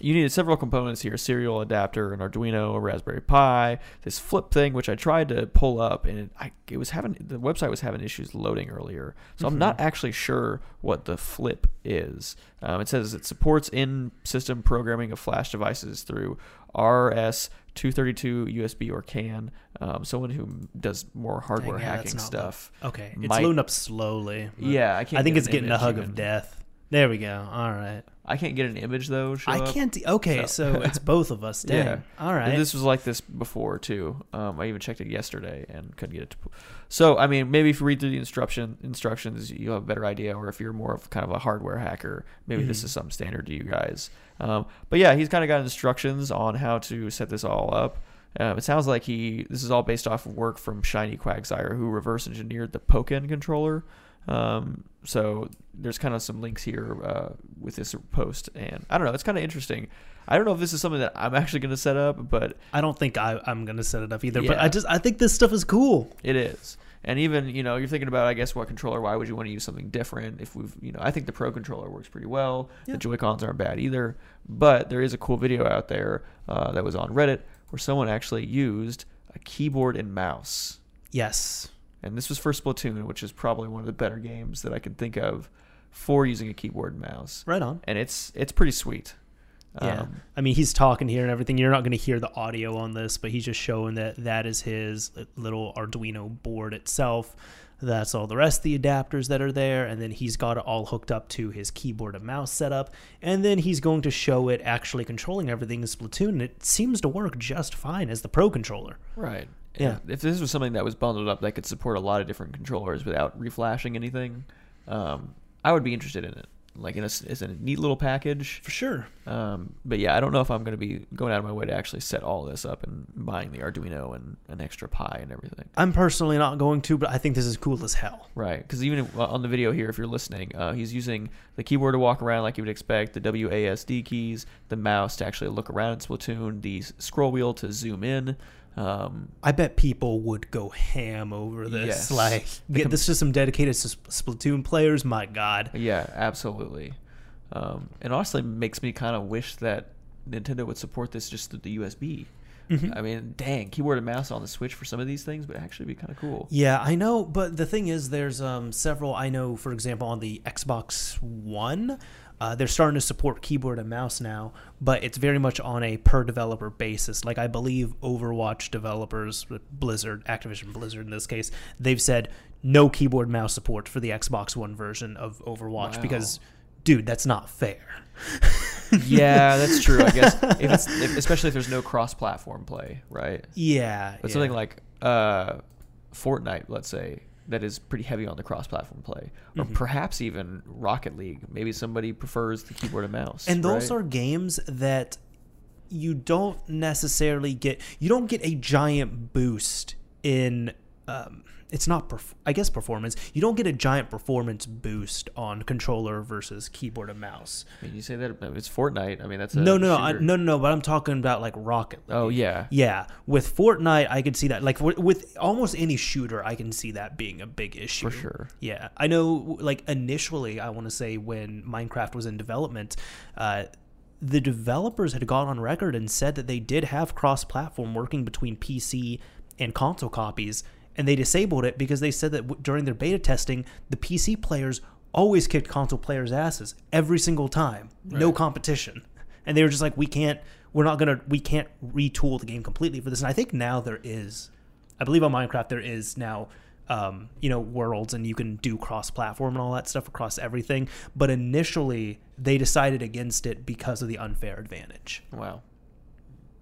you needed several components here: serial adapter, an Arduino, a Raspberry Pi, this flip thing, which I tried to pull up, and it, I, it was having the website was having issues loading earlier. So I'm Mhm. not actually sure what the flip is. Um, it says it supports in-system programming of flash devices through RS 232 USB or CAN. Um, someone who does more hardware Dang, yeah, hacking stuff. Okay, it's loading up slowly. Yeah, I can't. I think it's getting a hug even. of death. There we go. All right. I can't get an image though. Show I up. can't. De- okay, So- so it's both of us. Dang. Yeah. All And. This was like this before too. Um, I even checked it yesterday and couldn't get it to. Pull. So I mean, maybe if you read through the instruction instructions, you'll have a better idea. Or if you're more of kind of a hardware hacker, maybe this Mhm. is something standard to you guys. Um, but yeah, he's kind of got instructions on how to set this all up. Um, it sounds like he this is all based off of work from Shiny Quagsire, who reverse engineered the Pokken controller. Um, so there's kind of some links here uh, with this post, and I don't know, it's kind of interesting. I don't know if this is something that I'm actually going to set up, but I don't think I, I'm gonna set it up either. But I just I think this stuff is cool. It is. And even, you know, you're thinking about, I guess, what controller, why would you want to use something different? If we've, you know, I think the Pro controller works pretty well. Yeah. The Joy-Cons aren't bad either. But there is a cool video out there uh, that was on Reddit where someone actually used a keyboard and mouse. Yes. And this was for Splatoon, which is probably one of the better games that I can think of for using a keyboard and mouse. Right on. And it's it's pretty sweet. Yeah. Um, I mean, he's talking here and everything. You're not going to hear the audio on this, but he's just showing that that is his little Arduino board itself. That's all the rest of the adapters that are there. And then he's got it all hooked up to his keyboard and mouse setup. And then he's going to show it actually controlling everything in Splatoon. And it seems to work just fine as the Pro controller. Right. Yeah. If this was something that was bundled up that could support a lot of different controllers without reflashing anything, um, I would be interested in it. Like in a, it's a neat little package. For sure. Um, but yeah, I don't know if I'm going to be going out of my way to actually set all this up and buying the Arduino and an extra Pi and everything. I'm personally not going to, but I think this is cool as hell. Right, because even if- on the video here, if you're listening, uh, he's using the keyboard to walk around like you would expect, the WASD keys, the mouse to actually look around in Splatoon, the scroll wheel to zoom in. Um, I bet people would go ham over this. Yes. Like, get com- this to some dedicated s- Splatoon players. My God. Yeah, absolutely. Um, and honestly, makes me kind of wish that Nintendo would support this just through the USB. Mhm. I mean, dang, keyboard and mouse on the Switch for some of these things would actually be kind of cool. Yeah, I know, but the thing is, there's um, several. I know, for example, on the Xbox One, uh, they're starting to support keyboard and mouse now, but it's very much on a per developer basis. Like I believe Overwatch developers, Blizzard, Activision Blizzard in this case, they've said no keyboard mouse support for the Xbox One version of Overwatch Wow. because, dude, that's not fair. yeah, that's true. I guess if it's if, especially if there's no cross-platform play, right? Yeah, But yeah. something like uh, Fortnite, let's say, that is pretty heavy on the cross-platform play, or Mm-hmm. perhaps even Rocket League. Maybe somebody prefers the keyboard and mouse. and those right? are games that you don't necessarily get you don't get a giant boost in um, it's not perf- i guess performance you don't get a giant performance boost on controller versus keyboard and mouse I mean, you say that it's Fortnite. I mean, that's a no no no, I, no no no but i'm talking about like rocket League. Oh yeah, yeah with fortnite i could see that like with, with almost any shooter i can see that being a big issue for sure. yeah, I know. Like initially, I want to say when Minecraft was in development, uh, the developers had gone on record and said that they did have cross-platform working between PC and console copies, and they disabled it because they said that w- during their beta testing, the PC players always kicked console players' asses every single time, no competition, and they were just like, we can't. We're not gonna. We can't retool the game completely for this. And I think now there is. I believe on Minecraft there is now um, you know worlds and you can do cross platform and all that stuff across everything but initially they decided against it because of the unfair advantage Wow.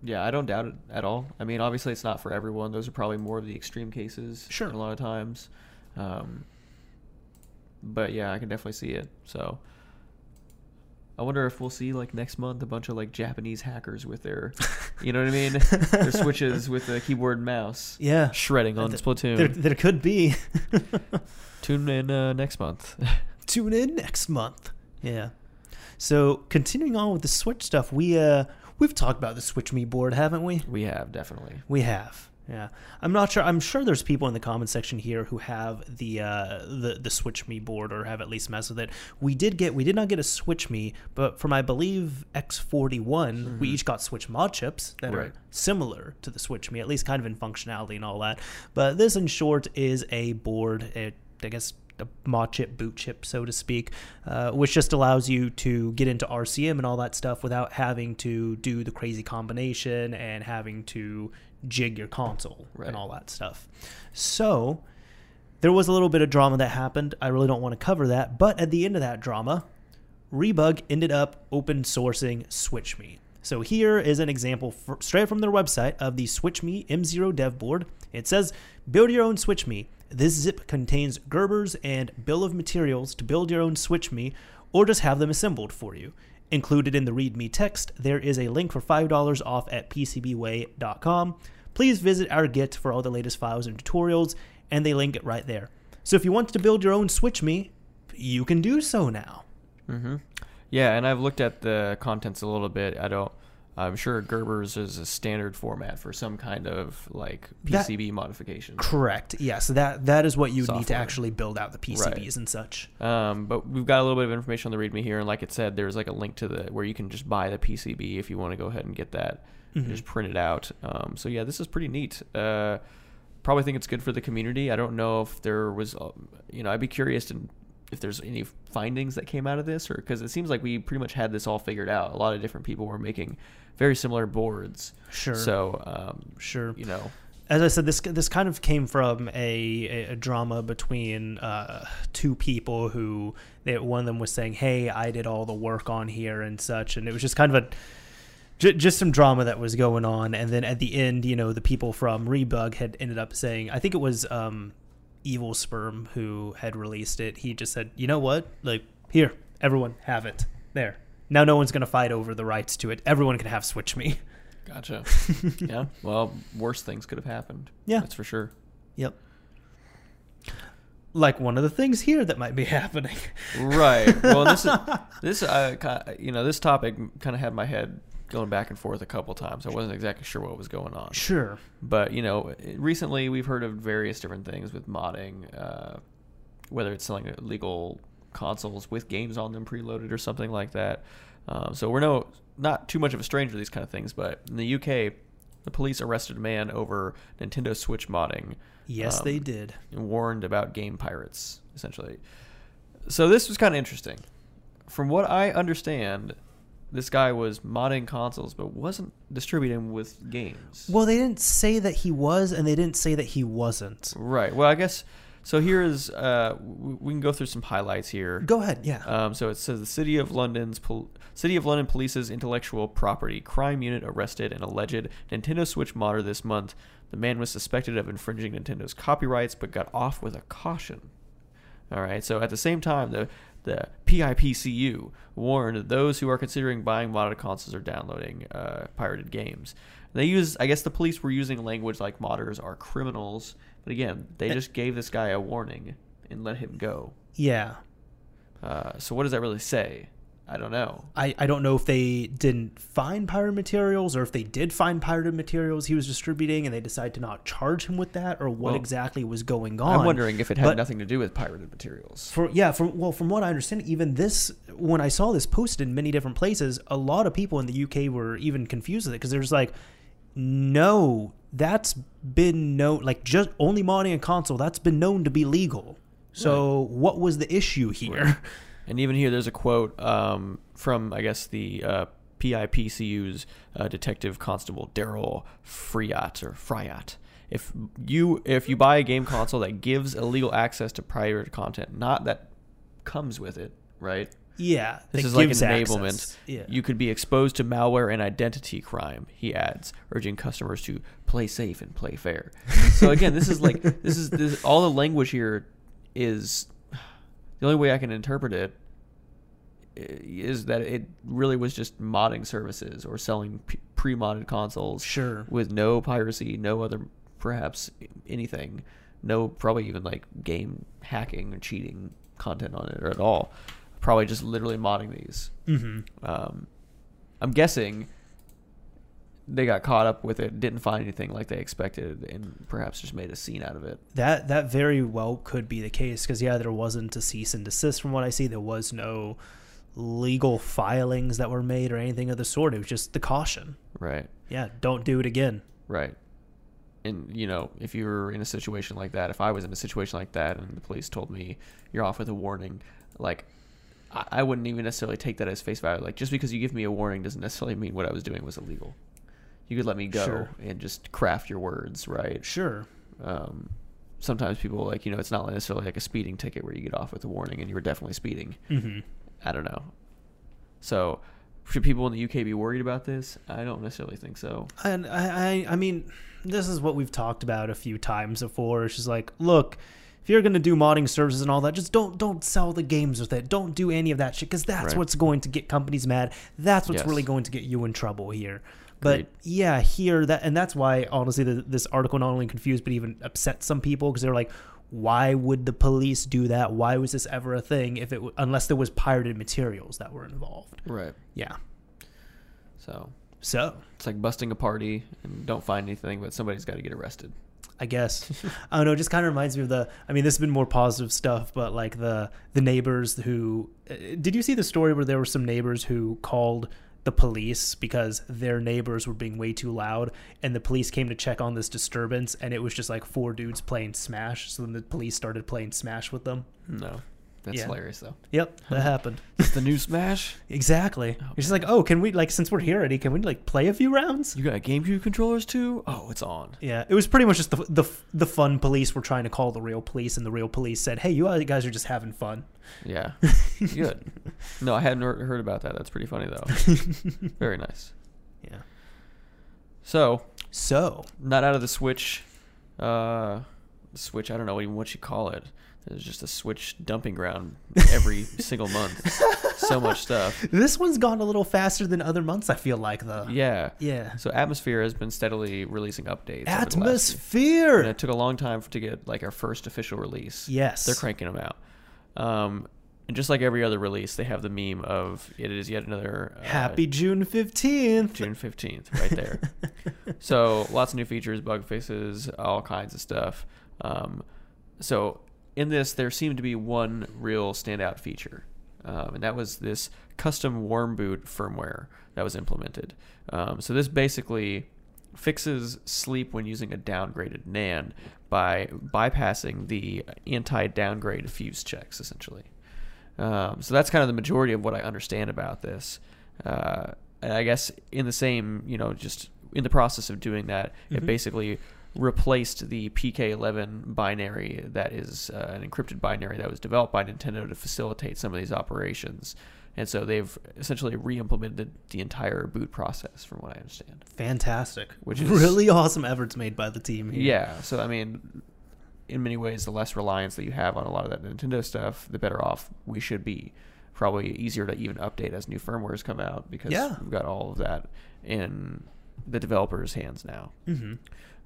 Yeah, I don't doubt it at all. I mean, obviously, it's not for everyone. Those are probably more of the extreme cases. Sure. A lot of times. Um, but yeah, I can definitely see it. So. I wonder if we'll see like next month a bunch of like Japanese hackers with their, you know what I mean, their switches with the keyboard and mouse, yeah shredding on Th- Splatoon. there, there could be Tune in uh, next month. tune in next month yeah so continuing on with the switch stuff we uh we've talked about the switch me board haven't we we have definitely. We have. Yeah. I'm not sure. I'm sure there's people in the comment section here who have the uh, the the Switch Me board or have at least messed with it. We did get we did not get a Switch Me, but from I believe X41, we each got Switch mod chips that Right. are similar to the Switch Me, at least kind of in functionality and all that. But this, in short, is a board. It, I guess a mod chip, boot chip, so to speak, uh, which just allows you to get into RCM and all that stuff without having to do the crazy combination and having to jig your console Right. and all that stuff. So there was a little bit of drama that happened. I really don't want to cover that, but at the end of that drama, Rebug ended up open sourcing SwitchMe. So here is an example fr straight from their website of the SwitchMe M0 dev board. It says, "Build your own SwitchMe. This zip contains Gerbers and bill of materials to build your own SwitchMe, or just have them assembled for you." Included in the README text, there is a link for $5 off at PCBWay.com. Please visit our Git for all the latest files and tutorials, and they link it right there. So if you want to build your own SwitchMe, you can do so now. Mm-hmm. Yeah, and I've looked at the contents a little bit. I don't. I'm sure Gerber's is a standard format for some kind of like That- PCB modification. Correct. Yeah. So that that is what you need to actually build out the PCBs Right. and such. Um, but we've got a little bit of information on the README here, and like it said, there's like a link to the where you can just buy the PCB if you want to go ahead and get that, and Mhm. just print it out. Um, so yeah, this is pretty neat. Uh, probably think it's good for the community. I don't know if there was, uh, you know, I'd be curious to if there's any findings that came out of this, or because it seems like we pretty much had this all figured out. A lot of different people were making very similar boards. Sure. So um, Sure. you know, As I said, this this kind of came from a, a, a drama between uh, two people who they, one of them was saying, "Hey, I did all the work on here and such," and it was just kind of a j- just some drama that was going on. And then at the end, you know, the people from Rebug had ended up saying, I think it was um, Evil Sperm who had released it. He just said, "You know what? Like here, everyone have it there." Now no one's going to fight over the rights to it. Everyone can have Switch Me. gotcha. yeah. Well, worse things could have happened. Yeah. that's for sure. Yep. Like one of the things here that might be happening. Right. Well, this is this uh, you know this topic kind of had my head going back and forth a couple times. I wasn't exactly sure what was going on. Sure. But you know, recently we've heard of various different things with modding, uh, whether it's selling illegal consoles with games on them preloaded or something like that. Um, so we're no not too much of a stranger to these kind of things, but in the UK, the police arrested a man over Nintendo Switch modding. Yes, um, they did. and warned about game pirates, essentially. So this was kind of interesting. From what I understand, this guy was modding consoles, but wasn't distributing with games. Well, they didn't say that he was, and they didn't say that he wasn't. Right. Well, I guess so. Here is uh, we can go through some highlights here. Go ahead. Yeah. Um, so it says the City of London's pol- City of London Police's intellectual property crime unit arrested an alleged Nintendo Switch modder this month. The man was suspected of infringing Nintendo's copyrights, but got off with a caution. All right. So at the same time, the the PIPCU warned those who are considering buying modded consoles or downloading uh, pirated games. They use, I guess, the police were using language like modders are criminals, but again, they Eh. just gave this guy a warning and let him go. yeah. Uh, so what does that really say? I don't know. I, I don't know if they didn't find pirate materials or if they did find pirated materials he was distributing and they decided to not charge him with that or what Well, exactly was going on. I'm wondering if it had But- nothing to do with pirated materials. For yeah, from well, from what I understand, even this when I saw this posted in many different places, a lot of people in the UK were even confused with it because there's like, no, that's been known like just only modding a console that's been known to be legal. So what was the issue here? And even here, there's a quote um, from, I guess, the uh, PIPCU's uh, Detective Constable Daryl Friat or Friat. If you if you buy a game console that gives illegal access to pirated content, not that comes with it, right? Yeah, This is like an enablement. access. Yeah, You could be exposed to malware and identity crime, he adds, urging customers to play safe and play fair. so again, this is like this is this, all the language here is the only way I can interpret it eh, is that it really was just modding services or selling pre-modded consoles Sure. with no piracy, no other perhaps anything, no probably even like game hacking or cheating content on it or at all. Probably just literally modding these. hmm Um, I'm guessing they got caught up with it, didn't find anything like they expected, and perhaps just made a scene out of it. That that very well could be the case because yeah, there wasn't a cease and desist from what I see. There was no legal filings that were made or anything of the sort. It was just the caution. Right. Yeah, don't do it again. Right. And you know, if you were in a situation like that, if I was in a situation like that, and the police told me you're off with a warning, like I, I wouldn't even necessarily take that as face value. Like just because you give me a warning doesn't necessarily mean what I was doing was illegal. You could let me go Sure. and just craft your words, right? Sure. Um, sometimes people like you know it's not necessarily like a speeding ticket where you get off with a warning and you were definitely speeding. hmm I don't know. So should people in the UK be worried about this? I don't necessarily think so. And I, I, I mean, this is what we've talked about a few times before. It's just like, look, if you're gonna do modding services and all that, just don't don't sell the games with it. Don't do any of that shit because that's Right. what's going to get companies mad. That's what's Yes. really going to get you in trouble here. But Agreed. yeah, here that and that's why honestly the, this article not only confused but even upset some people because they're like, why would the police do that? Why was this ever a thing if it unless there was pirated materials that were involved? Right. Yeah. So So it's like busting a party and don't find anything, but somebody's got to get arrested. I guess. I don't know. It just kind of reminds me of the. I mean, this has been more positive stuff, but like the the neighbors who. uh, Did you see the story where there were some neighbors who called the police because their neighbors were being way too loud, and the police came to check on this disturbance, and it was just like four dudes playing Smash. So then the police started playing Smash with them. No, that's Yeah. hilarious though. Yep, that happened. It's the new Smash. Exactly. It's just like, oh, can we like since we're here already, can we like play a few rounds? You got GameCube controllers too? Oh, it's on. Yeah, it was pretty much just the, the the fun police were trying to call the real police, and the real police said, "Hey, you guys are just having fun." Yeah, good. No, I hadn't heard heard about that. That's pretty funny though. Very nice. Yeah. So, So not out of the Switch. Uh, Switch. I don't know even what you call it. There's just a Switch dumping ground every single month. So much stuff. this one's gone a little faster than other months. I feel like though. Yeah. Yeah. So Atmosphere has been steadily releasing updates. over the last few- Atmosphere. And it took a long time to get like our first official release. Yes. They're cranking them out. Um, and just like every other release, they have the meme of it is yet another uh, Happy June fifteenth. June fifteenth, right there. so lots of new features, bug fixes, all kinds of stuff. Um, so in this, there seemed to be one real standout feature, um, and that was this custom warm boot firmware that was implemented. Um, so this basically fixes sleep when using a downgraded NAND by bypassing the anti-downgrade fuse checks, essentially. Um, so that's kind of the majority of what I understand about this. Uh, and I guess in the same, you know, just in the process of doing that, it Mhm. basically replaced the PK11 binary that is uh, an encrypted binary that was developed by Nintendo to facilitate some of these operations. And so they've essentially re-implemented the entire boot process, from what I understand. Fantastic. Which is- really awesome efforts made by the team here. Yeah. So I mean, in many ways, the less reliance that you have on a lot of that Nintendo stuff, the better off we should be. Probably easier to even update as new firmwares come out because Yeah. we've got all of that in the developers' hands now. hmm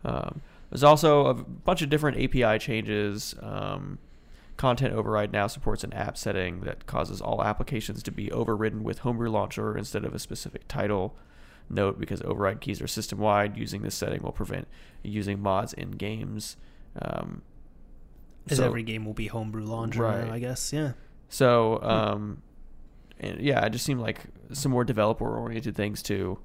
Um, there's also a bunch of different API changes. Um, Content Override now supports an app setting that causes all applications to be overridden with Homebrew Launcher instead of a specific title. Note because override keys are system wide, using this setting will prevent using mods in games. Um, so- every game will be homebrew launcher, Right. I guess. Yeah. So, um, and yeah, it just seemed like some more developer oriented things too.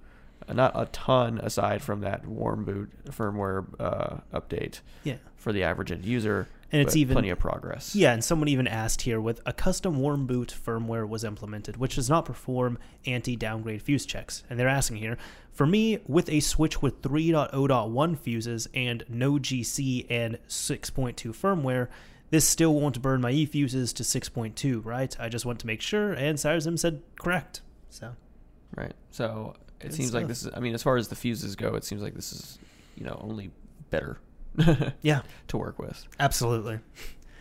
Uh, Not a ton aside from that warm boot firmware uh, update Yeah. for the average end user. And it's even- plenty of progress. Yeah, and someone even asked here with a custom warm boot firmware was implemented, which does not perform anti downgrade fuse checks. And they're asking here, for me, with a switch with 3.0.1 fuses and no GC and 6.2 firmware, this still won't burn my E fuses to 6.2, right? I just want to make sure, and SciresM said correct. So, Right. So it Good seems like this is. I mean, as far as the fuses go, it seems like this is, you know, only better yeah, to work with. absolutely.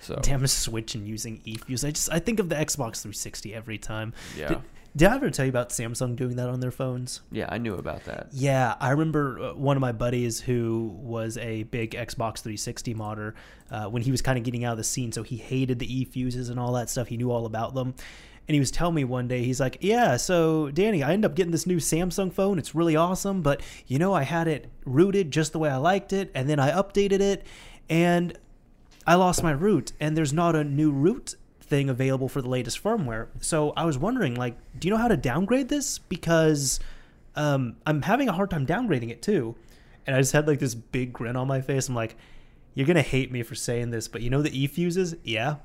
So Damn, switch and using E fuse. I just I think of the Xbox 360 every time. yeah, Did, did I ever tell you about Samsung doing that on their phones? yeah, I knew about that. Yeah, I remember uh, one of my buddies who was a big Xbox 360 modder uh, when he was kind of getting out of the scene. So he hated the e fuses and all that stuff. He knew all about them. And he was telling me one day, he's like, Yeah, so Danny, I ended up getting this new Samsung phone. It's really awesome. But, you know, I had it rooted just the way I liked it. And then I updated it. And I lost my root. And there's not a new root thing available for the latest firmware. So I was wondering, like, do you know how to downgrade this? Because um, I'm having a hard time downgrading it too. And I just had like this big grin on my face. I'm like, you're gonna hate me for saying this, but you know the e fuses? Yeah.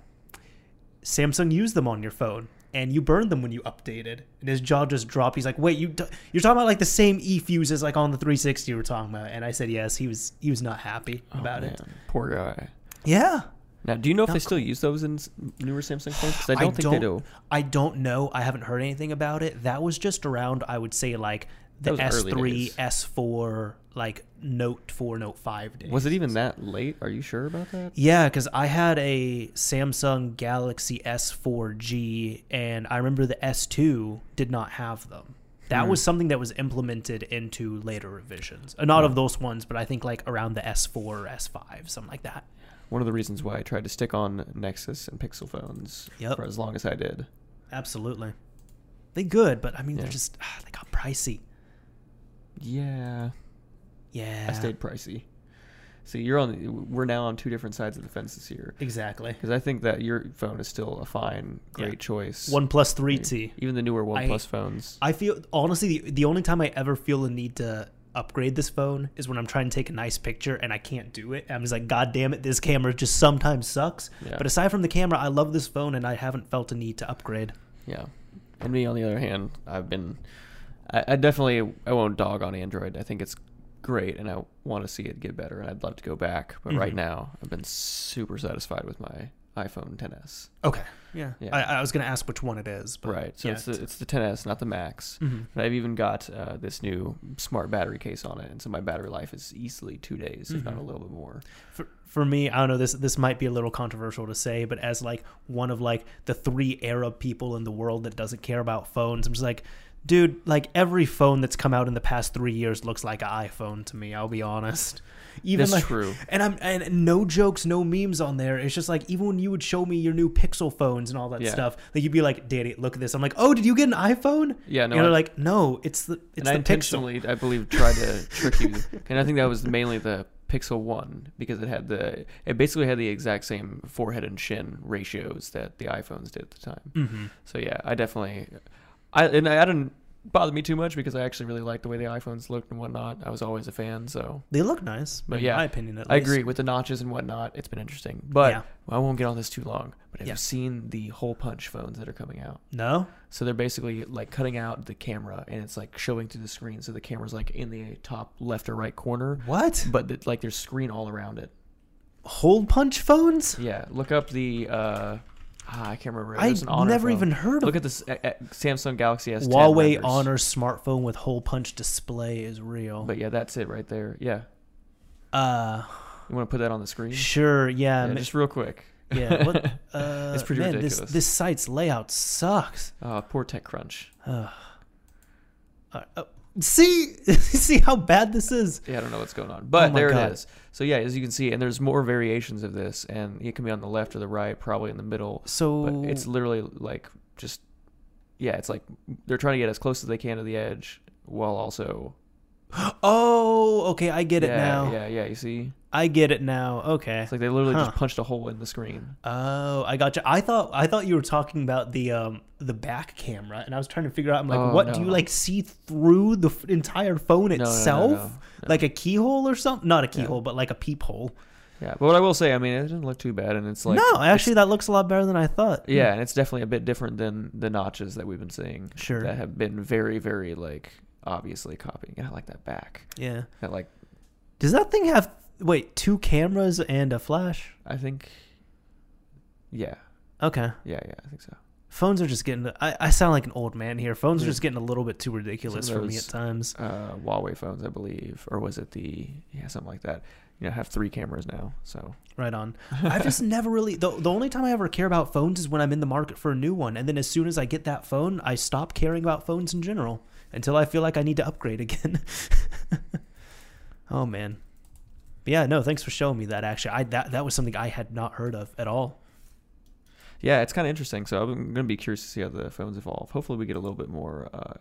Samsung used them on your phone, and you burned them when you updated. And his jaw just dropped. He's like, "Wait, you you're talking about like the same e fuses like on the 360 you were talking about?" And I said, "Yes." He was he was not happy Oh, about it. Poor guy. Yeah. Now, do you know if Not they still use those in newer Samsung phones? Because I don't think they do. I don't know. I haven't heard anything about it. That was just around, I would say, like the early S3, days. S4, like Note 4, Note 5 days. Was it even that late? Are you sure about that? Yeah, because I had a Samsung Galaxy S4G, and I remember the S2 did not have them. That Hmm. was something that was implemented into later revisions. Uh, Not of those ones, but I think like around the S4 or S5, something like that. One of the reasons why I tried to stick on Nexus and Pixel phones Yep. for as long as I did. Absolutely. They good, but I mean, Yeah. they're just, ah, they got pricey. Yeah, Yeah. I stayed pricey. See, you're on. We're now on two different sides of the fences here. Exactly. Because I think that your phone is still a fine, great Yeah. choice. One plus three T. Even the newer I- OnePlus phones. I feel honestly the, the only time I ever feel the need to upgrade this phone is when I'm trying to take a nice picture and I can't do it. I'm just like, God damn it, this camera just sometimes sucks. Yeah. But aside from the camera, I love this phone and I haven't felt a need to upgrade. Yeah. And me, on the other hand, I've been. I, I definitely I won't dog on Android. I think it's great, and I want to see it get better, and I'd love to go back. But right Mhm. now, I've been super satisfied with my iPhone 10s. Okay. Yeah. Yeah. I, I was gonna ask which one it is. But Right. So yeah, it's the it's the 10s, not the Max. Mhm. And I've even got uh, this new smart battery case on it, and so my battery life is easily two days, if not a Mhm. little bit more. for, for me, I don't know this this might be a little controversial to say, but as like one of like the three Arab people in the world that doesn't care about phones, I'm just like, dude, like every phone that's come out in the past three years looks like an iPhone to me. I'll be honest. Even That's like, true. and I'm and no jokes, no memes on there. It's just like even when you would show me your new Pixel phones and all that Yeah. stuff, like you'd be like, "Daddy, look at this." I'm like, "Oh, did you get an iPhone?" Yeah, no, and I- they're like, "No, it's the it's and I the Pixel." intentionally, I believe, tried to trick you, and I think that was mainly the Pixel One because it had the it basically had the exact same forehead and chin ratios that the iPhones did at the time. Mm-hmm. So yeah, I definitely, I and I, didn't bother me too much because I actually really liked the way the iPhones looked and whatnot. I was always a fan, so They look nice, But in yeah, my opinion. At I least. agree with the notches and whatnot. It's been interesting, but Yeah. I won't get on this too long. But have Yeah. you seen the hole punch phones that are coming out? No. So they're basically like cutting out the camera and it's like showing through the screen. So the camera's like in the top left or right corner, What? but it, like there's screen all around it. Hole punch phones? Yeah, look up the. uh ah, I can't remember. I There's an Honor never phone. even heard of it. Look at this uh, uh, Samsung Galaxy S10. Huawei renders. Honor smartphone with hole punch display is real. But yeah, that's it right there. Yeah, uh, you want to put that on the screen? sure, yeah, yeah, just real quick. yeah. What? Uh, It's pretty man, ridiculous. This this site's layout sucks. Uh, poor TechCrunch. Uh, uh, uh, see, see how bad this is. Yeah, I don't know what's going on, but Oh there God. it is. So yeah, as you can see, and there's more variations of this, and it can be on the left or the right, probably in the middle. So But it's literally like just, yeah, it's like they're trying to get as close as they can to the edge while also. oh, okay, I get it yeah, now. Yeah, yeah. You see, I get it now. Okay. it's like they literally Huh. just punched a hole in the screen. Oh, I got you. I thought I thought you were talking about the um the back camera, and I was trying to figure out. I'm like, Oh, what do you like see through the f- entire phone no, no, itself, no, no. like a keyhole or something? Not a Yeah. keyhole, but like a peephole. Yeah, but what I will say, I mean, it doesn't look too bad, and it's like no, actually, that looks a lot better than I thought. Yeah, and it's definitely a bit different than the notches that we've been seeing. Sure. That have been very, very like obviously copying. Yeah, I like that back. yeah. That like Does that thing have wait two cameras and a flash? I think. Yeah, Okay. yeah, yeah. I think so. Phones are just getting. I, I sound like an old man here. Phones are just getting a little bit too ridiculous for me at times. Uh, Huawei phones, I believe, or was it the yeah something like that? You know, have three cameras now. So Right on. I've just never really the, the only time I ever care about phones is when I'm in the market for a new one. And then as soon as I get that phone, I stop caring about phones in general until I feel like I need to upgrade again. oh man. But yeah, no, thanks for showing me that actually. I that that was something I had not heard of at all. yeah, it's kind of interesting. So I'm gonna be curious to see how the phones evolve. Hopefully, we get a little bit more uh,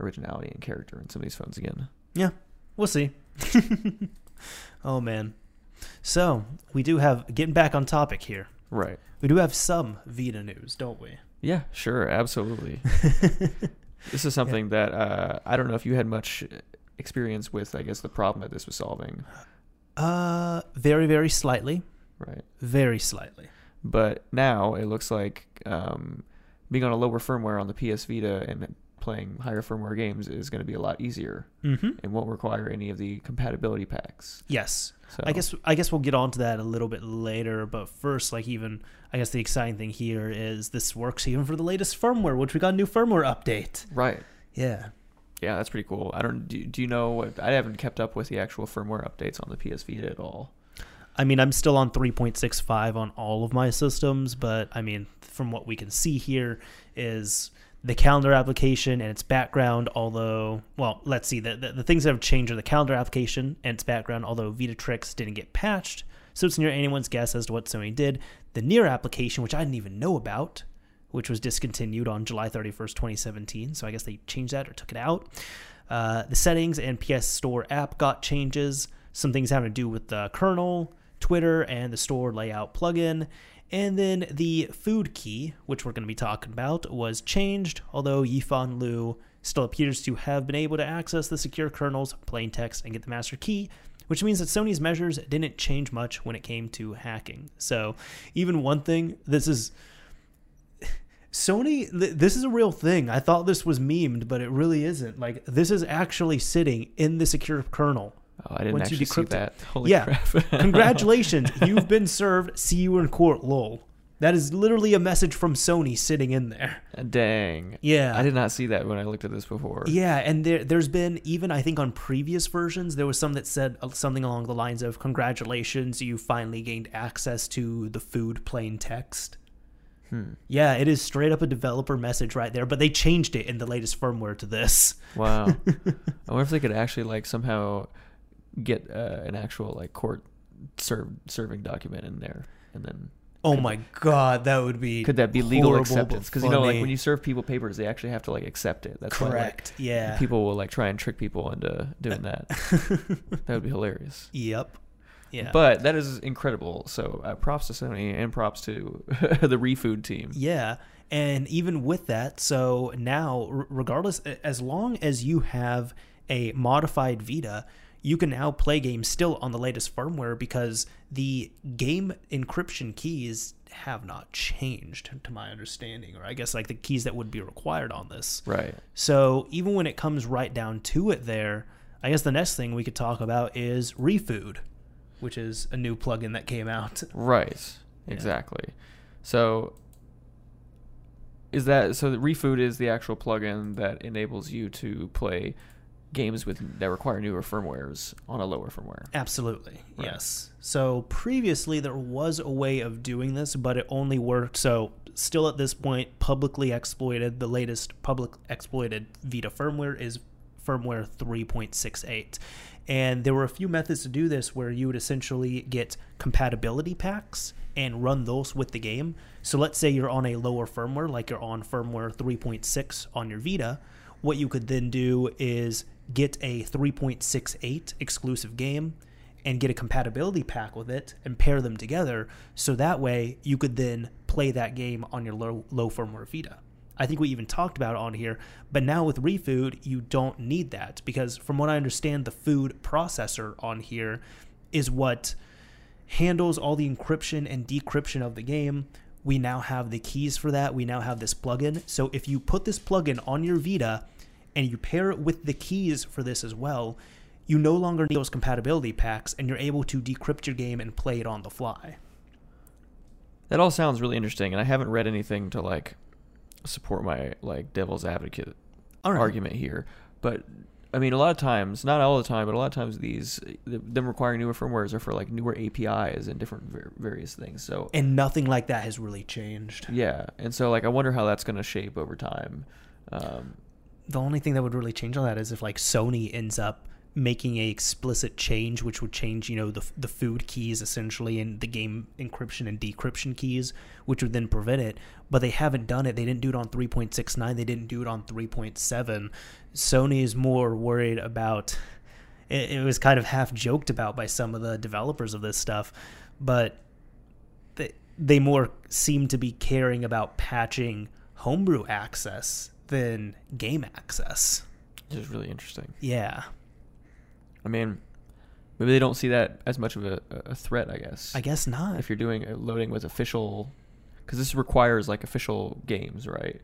originality and character in some of these phones again. Yeah, we'll see. oh man. So, we do have getting back on topic here. Right. We do have some Vita news, don't we? Yeah, sure, absolutely. this is something that uh, I don't know if you had much experience with. I guess the problem that this was solving, Uh very very slightly. right? Very slightly. But now it looks like um, being on a lower firmware on the PS Vita and playing higher firmware games is going to be a lot easier mm-hmm. and won't require any of the compatibility packs. Yes. So I guess I guess we'll get on to that a little bit later, but first, like even I guess the exciting thing here is this works even for the latest firmware, which we got a new firmware update. right. Yeah. Yeah, that's pretty cool. I don't. Do, do you know? I haven't kept up with the actual firmware updates on the PS Vita at all. I mean, I'm still on 3.65 on all of my systems, but I mean, from what we can see here is the calendar application and its background, although, well, let's see, the, the, the things that have changed are the calendar application and its background, although Vitatrix didn't get patched. So it's near anyone's guess as to what Sony did. The Near application, which I didn't even know about, which was discontinued on July 31st, 2017. So I guess they changed that or took it out. Uh, the settings and PS Store app got changes. Some things having to do with the kernel, Twitter, and the store layout plugin. And then the F00D key, which we're going to be talking about, was changed, although Yifan Lu still appears to have been able to access the secure kernel's plain text and get the master key, which means that Sony's measures didn't change much when it came to hacking. So, even one thing, this is Sony, th- this is a real thing. I thought this was memed, but it really isn't. Like, this is actually sitting in the secure kernel. Oh, I didn't Once you actually see decrypt it. that. Holy Yeah. crap! Congratulations, you've been served. See you in court, lol. That is literally a message from Sony sitting in there. Dang. Yeah. I did not see that when I looked at this before. Yeah, and there, there's been even I think on previous versions there was some that said uh, something along the lines of "Congratulations, you finally gained access to the F00D plain text." Hmm. Yeah, it is straight up a developer message right there, but they changed it in the latest firmware to this. Wow. I wonder if they could actually like somehow get uh, an actual like court serving document in there, and then Oh my god, that would be could that be legal acceptance? Because you know, like when you serve people papers, they actually have to like accept it. That's why like, correct. yeah. people will like try and trick people into doing that. that would be hilarious. Yep. Yeah. But that is incredible. So uh, props to Sony and props to the reF00D team. Yeah. And even with that, so now, r- regardless, as long as you have a modified Vita, you can now play games still on the latest firmware because the game encryption keys have not changed, to my understanding, or I guess like the keys that would be required on this. Right. So even when it comes right down to it, there, I guess the next thing we could talk about is reF00D, which is a new plugin that came out. Right. Yeah. Exactly. So is that so? The reF00D is the actual plugin that enables you to play games with that require newer firmwares on a lower firmware. Absolutely. Right. Yes. So previously there was a way of doing this, but it only worked. So still at this point, publicly exploited. The latest public exploited Vita firmware is firmware 3.68. And there were a few methods to do this where you would essentially get compatibility packs and run those with the game. So let's say you're on a lower firmware, like you're on firmware 3.6 on your Vita. What you could then do is get a 3.68 exclusive game and get a compatibility pack with it and pair them together so that way you could then play that game on your low, low firmware Vita. I think we even talked about on here, but now with reF00D, you don't need that because from what I understand, the F00D processor on here is what handles all the encryption and decryption of the game. We now have the keys for that. We now have this plugin. So if you put this plugin on your Vita and you pair it with the keys for this as well, you no longer need those compatibility packs and you're able to decrypt your game and play it on the fly. That all sounds really interesting, and I haven't read anything to like support my like devil's advocate right. argument here. But I mean, a lot of times, not all the time, but a lot of times, these them requiring newer firmwares are for like newer APIs and different various things. So And nothing like that has really changed. yeah, and so like I wonder how that's going to shape over time. Um, The only thing that would really change on that is if like Sony ends up making a explicit change which would change you know the, the F00D keys essentially and the game encryption and decryption keys which would then prevent it. But they haven't done it. They didn't do it on 3.69 they didn't do it on 3.7 sony is more worried about it, it was kind of half joked about by some of the developers of this stuff but they, they more seem to be caring about patching homebrew access than game access. Which is really interesting. yeah I mean, maybe they don't see that as much of a, a threat. I guess. i guess not if you're doing uh, loading with official, because this requires like official games, right?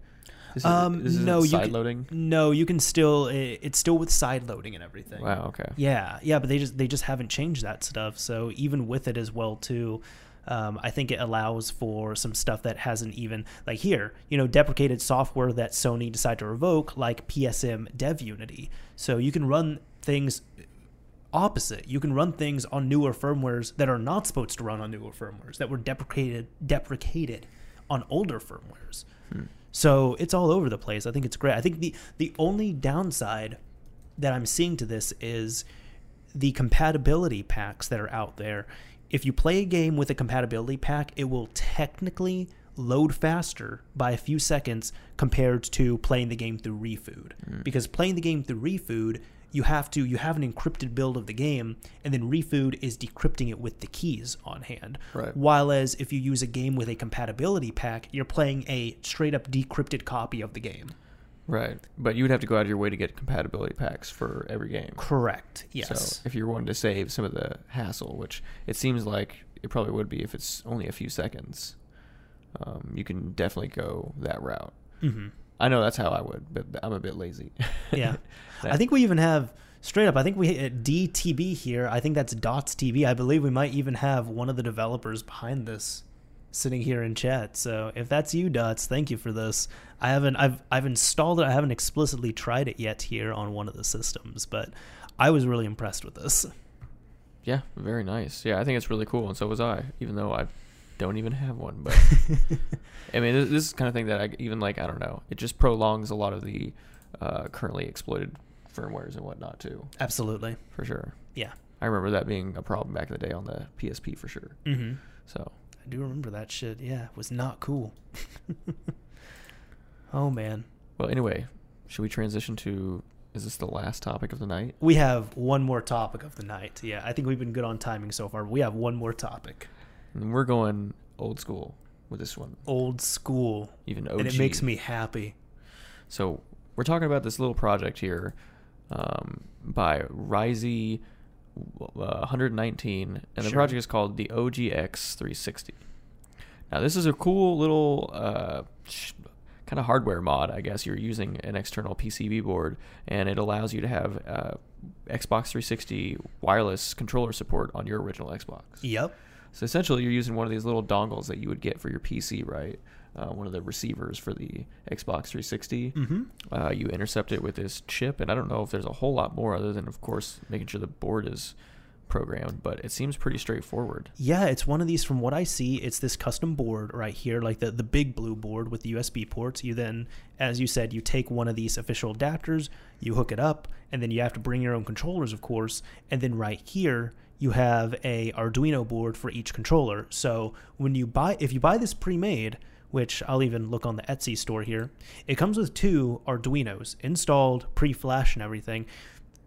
This is, Um, this no, you side can- loading. No, you can still. It, it's still with side loading and everything. Wow. Okay. Yeah, yeah, but they just they just haven't changed that stuff. So even with it as well too, um, I think it allows for some stuff that hasn't even like here, you know, deprecated software that Sony decided to revoke, like PSM Dev Unity. So you can run things opposite. You can run things on newer firmwares that are not supposed to run on newer firmwares that were deprecated deprecated on older firmwares. Hmm. So it's all over the place. I think it's great. I think the the only downside that I'm seeing to this is the compatibility packs that are out there. If you play a game with a compatibility pack, it will technically load faster by a few seconds compared to playing the game through reF00D. Hmm. Because playing the game through reF00D, you have to you have an encrypted build of the game, and then reF00D is decrypting it with the keys on hand. Right. While as if you use a game with a compatibility pack, you're playing a straight up decrypted copy of the game. Right. But you would have to go out of your way to get compatibility packs for every game. Correct. Yes. So if you're wanting to save some of the hassle, which it seems like it probably would be if it's only a few seconds, um, you can definitely go that route. hmm I know that's how I would, but I'm a bit lazy. Yeah. I think we even have straight up. I think we uh, at DTB here. I think that's dots_tb. I believe we might even have one of the developers behind this sitting here in chat. So if that's you, Dots, thank you for this. I haven't. I've I've installed it. I haven't explicitly tried it yet here on one of the systems, but I was really impressed with this. Yeah, very nice. Yeah, I think it's really cool, and so was I, even though I don't even have one. But I mean, this, this is the kind of thing that I even like. I don't know. It just prolongs a lot of the uh, currently exploited firmwares and whatnot too, Absolutely. for sure. Yeah. I remember that being a problem back in the day on the PSP for sure. hmm So I do remember that shit. Yeah, it was not cool. oh man. Well, anyway, should we transition to Is this the last topic of the night? We have one more topic of the night. Yeah, I think we've been good on timing so far. We have one more topic. And we're going old school with this one. Old school. Even OG. And it makes me happy. So we're talking about this little project here um, by Ryzee uh, 119, and the project is called the OGX 360. Now this is a cool little uh, sh- kind of hardware mod, I guess. You're using an external PCB board, and it allows you to have uh, Xbox 360 wireless controller support on your original Xbox. Yep. So essentially, you're using one of these little dongles that you would get for your PC, right? Uh, one of the receivers for the Xbox 360. Mm-hmm. Uh, you intercept it with this chip, and I don't know if there's a whole lot more other than, of course, making sure the board is programmed, but it seems pretty straightforward. Yeah, it's one of these from what I see, it's this custom board right here, like the, the big blue board with the USB ports. You then, as you said, you take one of these official adapters, you hook it up, and then you have to bring your own controllers, of course. And then right here, you have a Arduino board for each controller. So when you buy if you buy this pre-made, which I'll even look on the Etsy store here, it comes with two Arduinos installed, pre-flash and everything.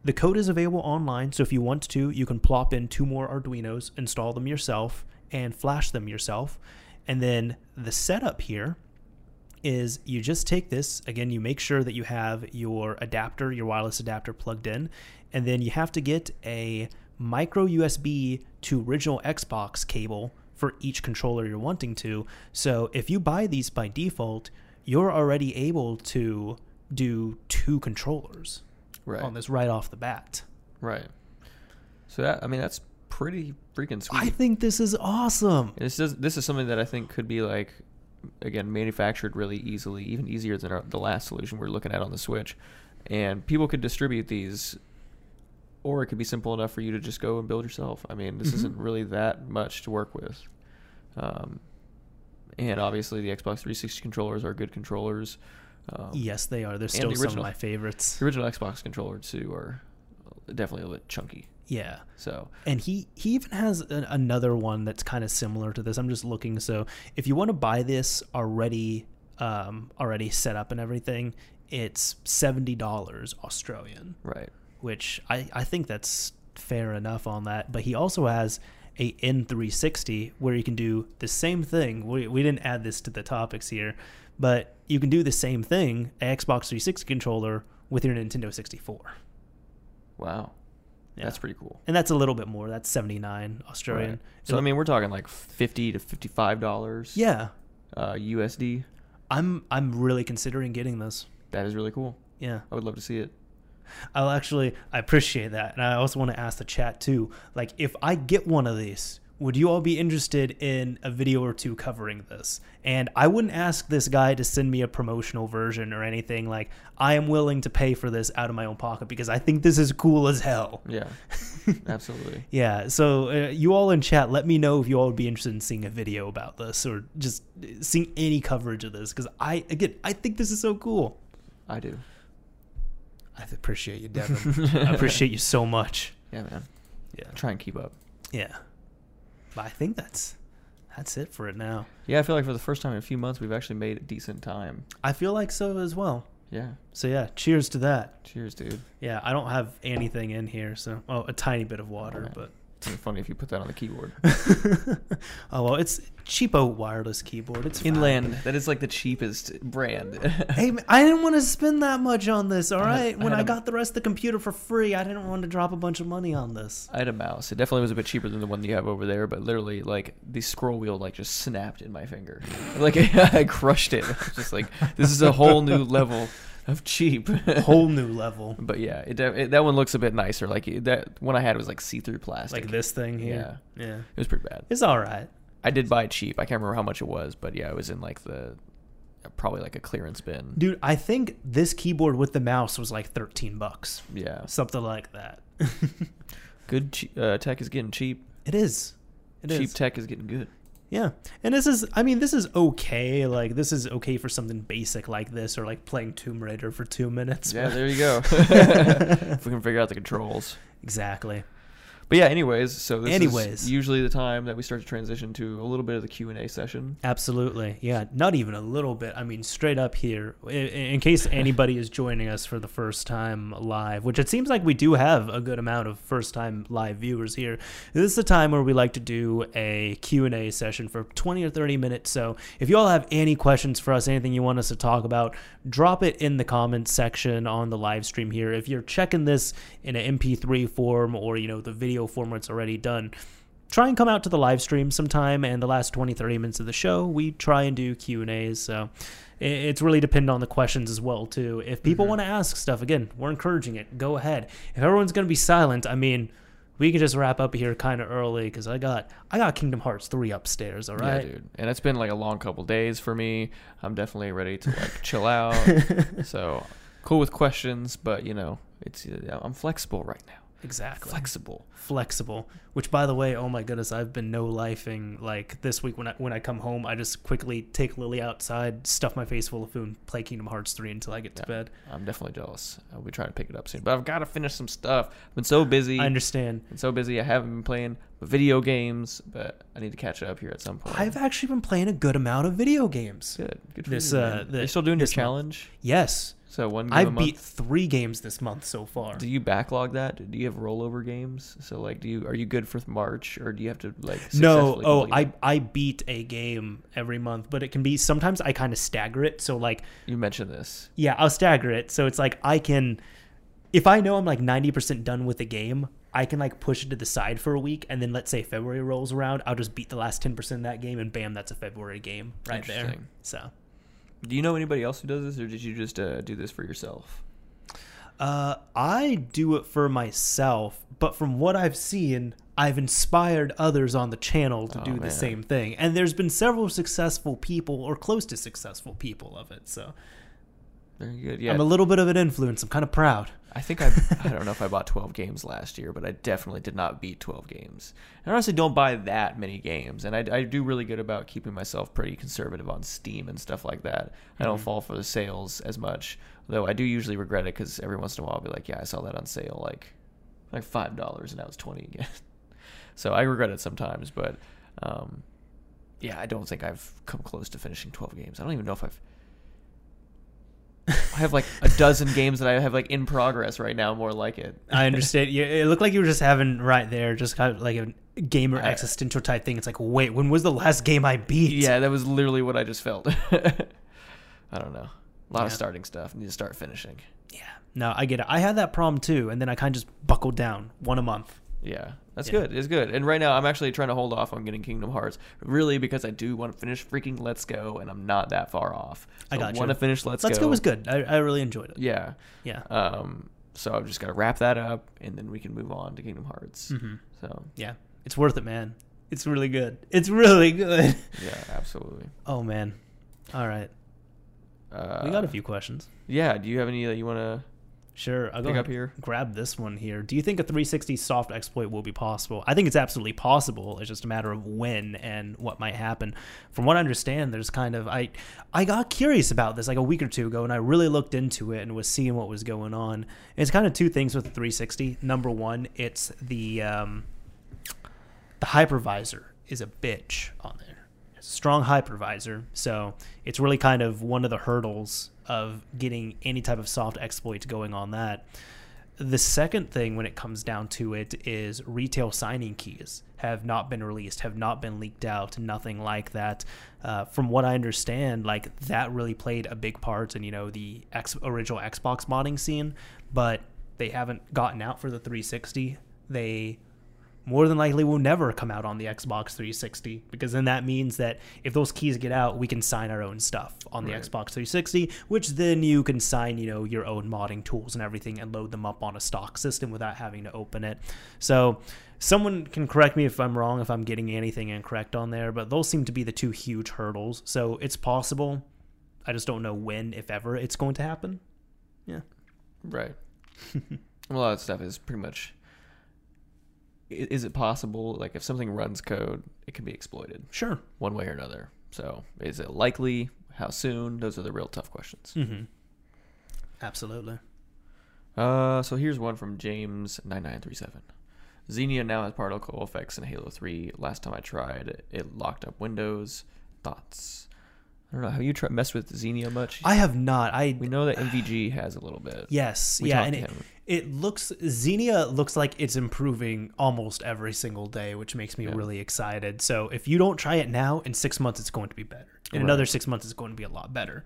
The code is available online, so if you want to, you can plop in two more Arduinos, install them yourself, and flash them yourself. And then the setup here is you just take this, again, you make sure that you have your adapter, your wireless adapter plugged in, and then you have to get a micro USB to original Xbox cable for each controller you're wanting to. So if you buy these by default, you're already able to do two controllers Right. on this right off the bat. Right. So that I mean that's pretty freaking sweet. I think this is awesome. this is this is something that I think could be like again manufactured really easily, even easier than our, the last solution we're looking at on the Switch, and people could distribute these, or it could be simple enough for you to just go and build yourself. I mean, this Mhm. isn't really that much to work with, um, and obviously the Xbox 360 controllers are good controllers. Um, Yes, they are. They're still the some of my favorites. The original Xbox controllers too are definitely a little bit chunky. Yeah. So And he he even has an, another one that's kind of similar to this. I'm just looking. So if you want to buy this already, um, already set up and everything, it's seventy dollars Australian, right. Which I I think that's fair enough on that. But he also has a N360 where you can do the same thing. We we didn't add this to the topics here, but you can do the same thing, a Xbox 360 controller with your Nintendo 64. Wow. Yeah. That's pretty cool. and that's a little bit more. That's 79 Australian. Right. So I mean, we're talking like fifty to fifty-five dollars. Yeah, Uh, USD. I'm I'm really considering getting this. That is really cool. Yeah, I would love to see it. I'll actually I appreciate that, and I also want to ask the chat too. Like, if I get one of these, would you all be interested in a video or two covering this? And I wouldn't ask this guy to send me a promotional version or anything. Like, I am willing to pay for this out of my own pocket because I think this is cool as hell. Yeah, absolutely. Yeah, so uh, you all in chat, let me know if you all would be interested in seeing a video about this or just seeing any coverage of this because I again I think this is so cool. I do. I appreciate you, Devin. I appreciate you so much. Yeah, man. Yeah, Try and keep up. yeah. But I think that's that's it for it now. Yeah, I feel like for the first time in a few months, we've actually made a decent time. I feel like so as well. Yeah. So yeah, cheers to that. Cheers, dude. Yeah, I don't have anything in here, so well, a tiny bit of water, Alright. but It's funny if you put that on the keyboard. oh well, it's cheapo wireless keyboard. It's fine. Inland. That is like the cheapest brand. Hey, I didn't want to spend that much on this. All I right, I when had I a- got the rest of the computer for free, I didn't want to drop a bunch of money on this. I had a mouse. It definitely was a bit cheaper than the one you have over there, but literally, like the scroll wheel, like just snapped in my finger. Like I crushed it. Just like this is a whole new level of cheap. Whole new level, But yeah, it, it that one looks a bit nicer. Like that one I had was like see-through plastic. like this thing here. Yeah, Yeah. It was pretty bad. it's all right. I did buy it cheap. I can't remember how much it was, but yeah, it was in like the probably like a clearance bin. Dude, I think this keyboard with the mouse was like 13 bucks. Yeah, Something like that. good uh, tech is getting cheap. it is. It is. cheap tech is getting good. Yeah. And this is I mean, this is okay. Like this is okay for something basic like this or like playing Tomb Raider for 2 minutes. Yeah, there you go. if we can figure out the controls. exactly. But yeah, anyways, so this Anyways. is usually the time that we start to transition to a little bit of the Q and A session. Absolutely. Yeah, not even a little bit. I mean, straight up here, in, in case anybody is joining us for the first time live, which it seems like we do have a good amount of first time live viewers here. This is the time where we like to do a Q&A session for 20 or 30 minutes. So, if you all have any questions for us, anything you want us to talk about, drop it in the comments section on the live stream here. If you're checking this in an MP3 form or, you know, the video form where it's already done, try and come out to the live stream sometime and the last 20 30 minutes of the show we try and do q and a's so it's really dependent on the questions as well too if people mm-hmm. want to ask stuff again we're encouraging it go ahead if everyone's going to be silent i mean we can just wrap up here kind of early because i got i got kingdom hearts 3 upstairs all right Yeah, dude. And it's been like a long couple days for me. I'm definitely ready to like chill out. so cool with questions, but you know, it's I'm flexible right now. Exactly Flexible. flexible. Which, by the way, oh my goodness, I've been no lifing. Like this week when I when I come home, I just quickly take Lily outside, stuff my face full of food, and play Kingdom Hearts three until I get to Yeah. bed. I'm definitely jealous. I'll be trying to pick it up soon, but I've got to finish some stuff. I've been so busy. I understand. been so busy. I haven't been playing video games, but I need to catch up here at some point. I've actually been playing a good amount of video games. good. Good for This, you. uh, man. the- Are you still doing your this month. challenge? Yes, So one game a I've beat three games this month so far. Do you backlog that? Do you have rollover games? So like, do you are you good for March, or do you have to like? No, oh, complete it? I I beat a game every month, but it can be sometimes I kind of stagger it. So like, You mentioned this. yeah, I'll stagger it. So it's like I can, if I know I'm like ninety percent done with the game, I can like push it to the side for a week, and then let's say February rolls around, I'll just beat the last ten percent of that game, and bam, that's a February game right there. So. Do you know anybody else who does this, or did you just uh, do this for yourself? Uh, I do it for myself, but from what I've seen, I've inspired others on the channel to Oh, do the same thing. And there's been several successful people or close to successful people of it. So Very good. Yeah, I'm a little bit of an influence. I'm kind of proud. I think I I don't know if I bought 12 games last year, but I definitely did not beat 12 games. And I honestly don't buy that many games, and I, I do really good about keeping myself pretty conservative on Steam and stuff like that. I don't Mhm. fall for the sales as much, though I do usually regret it because every once in a while I'll be like, yeah, I saw that on sale like like five dollars, and now it's 20 again. so I regret it sometimes, but um, yeah, I don't think I've come close to finishing 12 games. I don't even know if I've I have like a dozen games that I have like in progress right now, more like it. I understand. yeah, it looked like you were just having right there, just kind of like a gamer I- existential type thing. It's like, wait, when was the last game I beat? Yeah, that was literally what I just felt. I don't know. A lot of starting stuff. Need to start finishing. Yeah. No, I get it. I had that problem too, and then I kind of just buckled down one a month. Yeah, that's Yeah. good. It's good. And right now, I'm actually trying to hold off on getting Kingdom Hearts, really, because I do want to finish freaking Let's Go, and I'm not that far off. I got you. want to finish Let's, Go Let's Go. was good. I, I really enjoyed it. Yeah. Yeah. Um. So I've just got to wrap that up, and then we can move on to Kingdom Hearts. hmm So Yeah. It's worth it, man. It's really good. It's really good. yeah, absolutely. Oh man. All right. Uh, We got a few questions. Yeah. Do you have any that you want to Sure. I'll go pick up here? grab this one here. Do you think a 360 soft exploit will be possible? I think it's absolutely possible. It's just a matter of when and what might happen. From what I understand, there's kind of I I got curious about this like a week or two ago and I really looked into it and was seeing what was going on. It's kind of two things with the 360. Number one, it's the um, the hypervisor is a bitch on there. It's a strong hypervisor, so it's really kind of one of the hurdles of getting any type of soft exploits going on that. The second thing when it comes down to it is retail signing keys have not been released, have not been leaked out, nothing like that. Uh, from what I understand, like that really played a big part in you know the original Xbox modding scene, but they haven't gotten out for the 360. They more than likely will never come out on the Xbox 360 because then that means that if those keys get out, we can sign our own stuff on the Right. Xbox 360, which then you can sign, you know, your own modding tools and everything and load them up on a stock system without having to open it. So, someone can correct me if I'm wrong if I'm getting anything incorrect on there, but those seem to be the two huge hurdles. So, it's possible. I just don't know when if ever it's going to happen. Yeah. Right. a lot of stuff is pretty much. Is it possible? Like, if something runs code, it can be exploited Sure. one way or another. So, is it likely? How soon? Those are the real tough questions. Mhm. Absolutely. Uh, so here's one from James nine nine three seven. Xenia now has particle effects in Halo 3. Last time I tried, it locked up Windows. Thoughts? I don't know. Have you tried messed with Xenia much? I have not. I we know that MVG has a little bit. yes, We yeah, and it. It looks Xenia looks like it's improving almost every single day, which makes me Yeah. really excited. So if you don't try it now, in six months it's going to be better. In Right. another six months, it's going to be a lot better.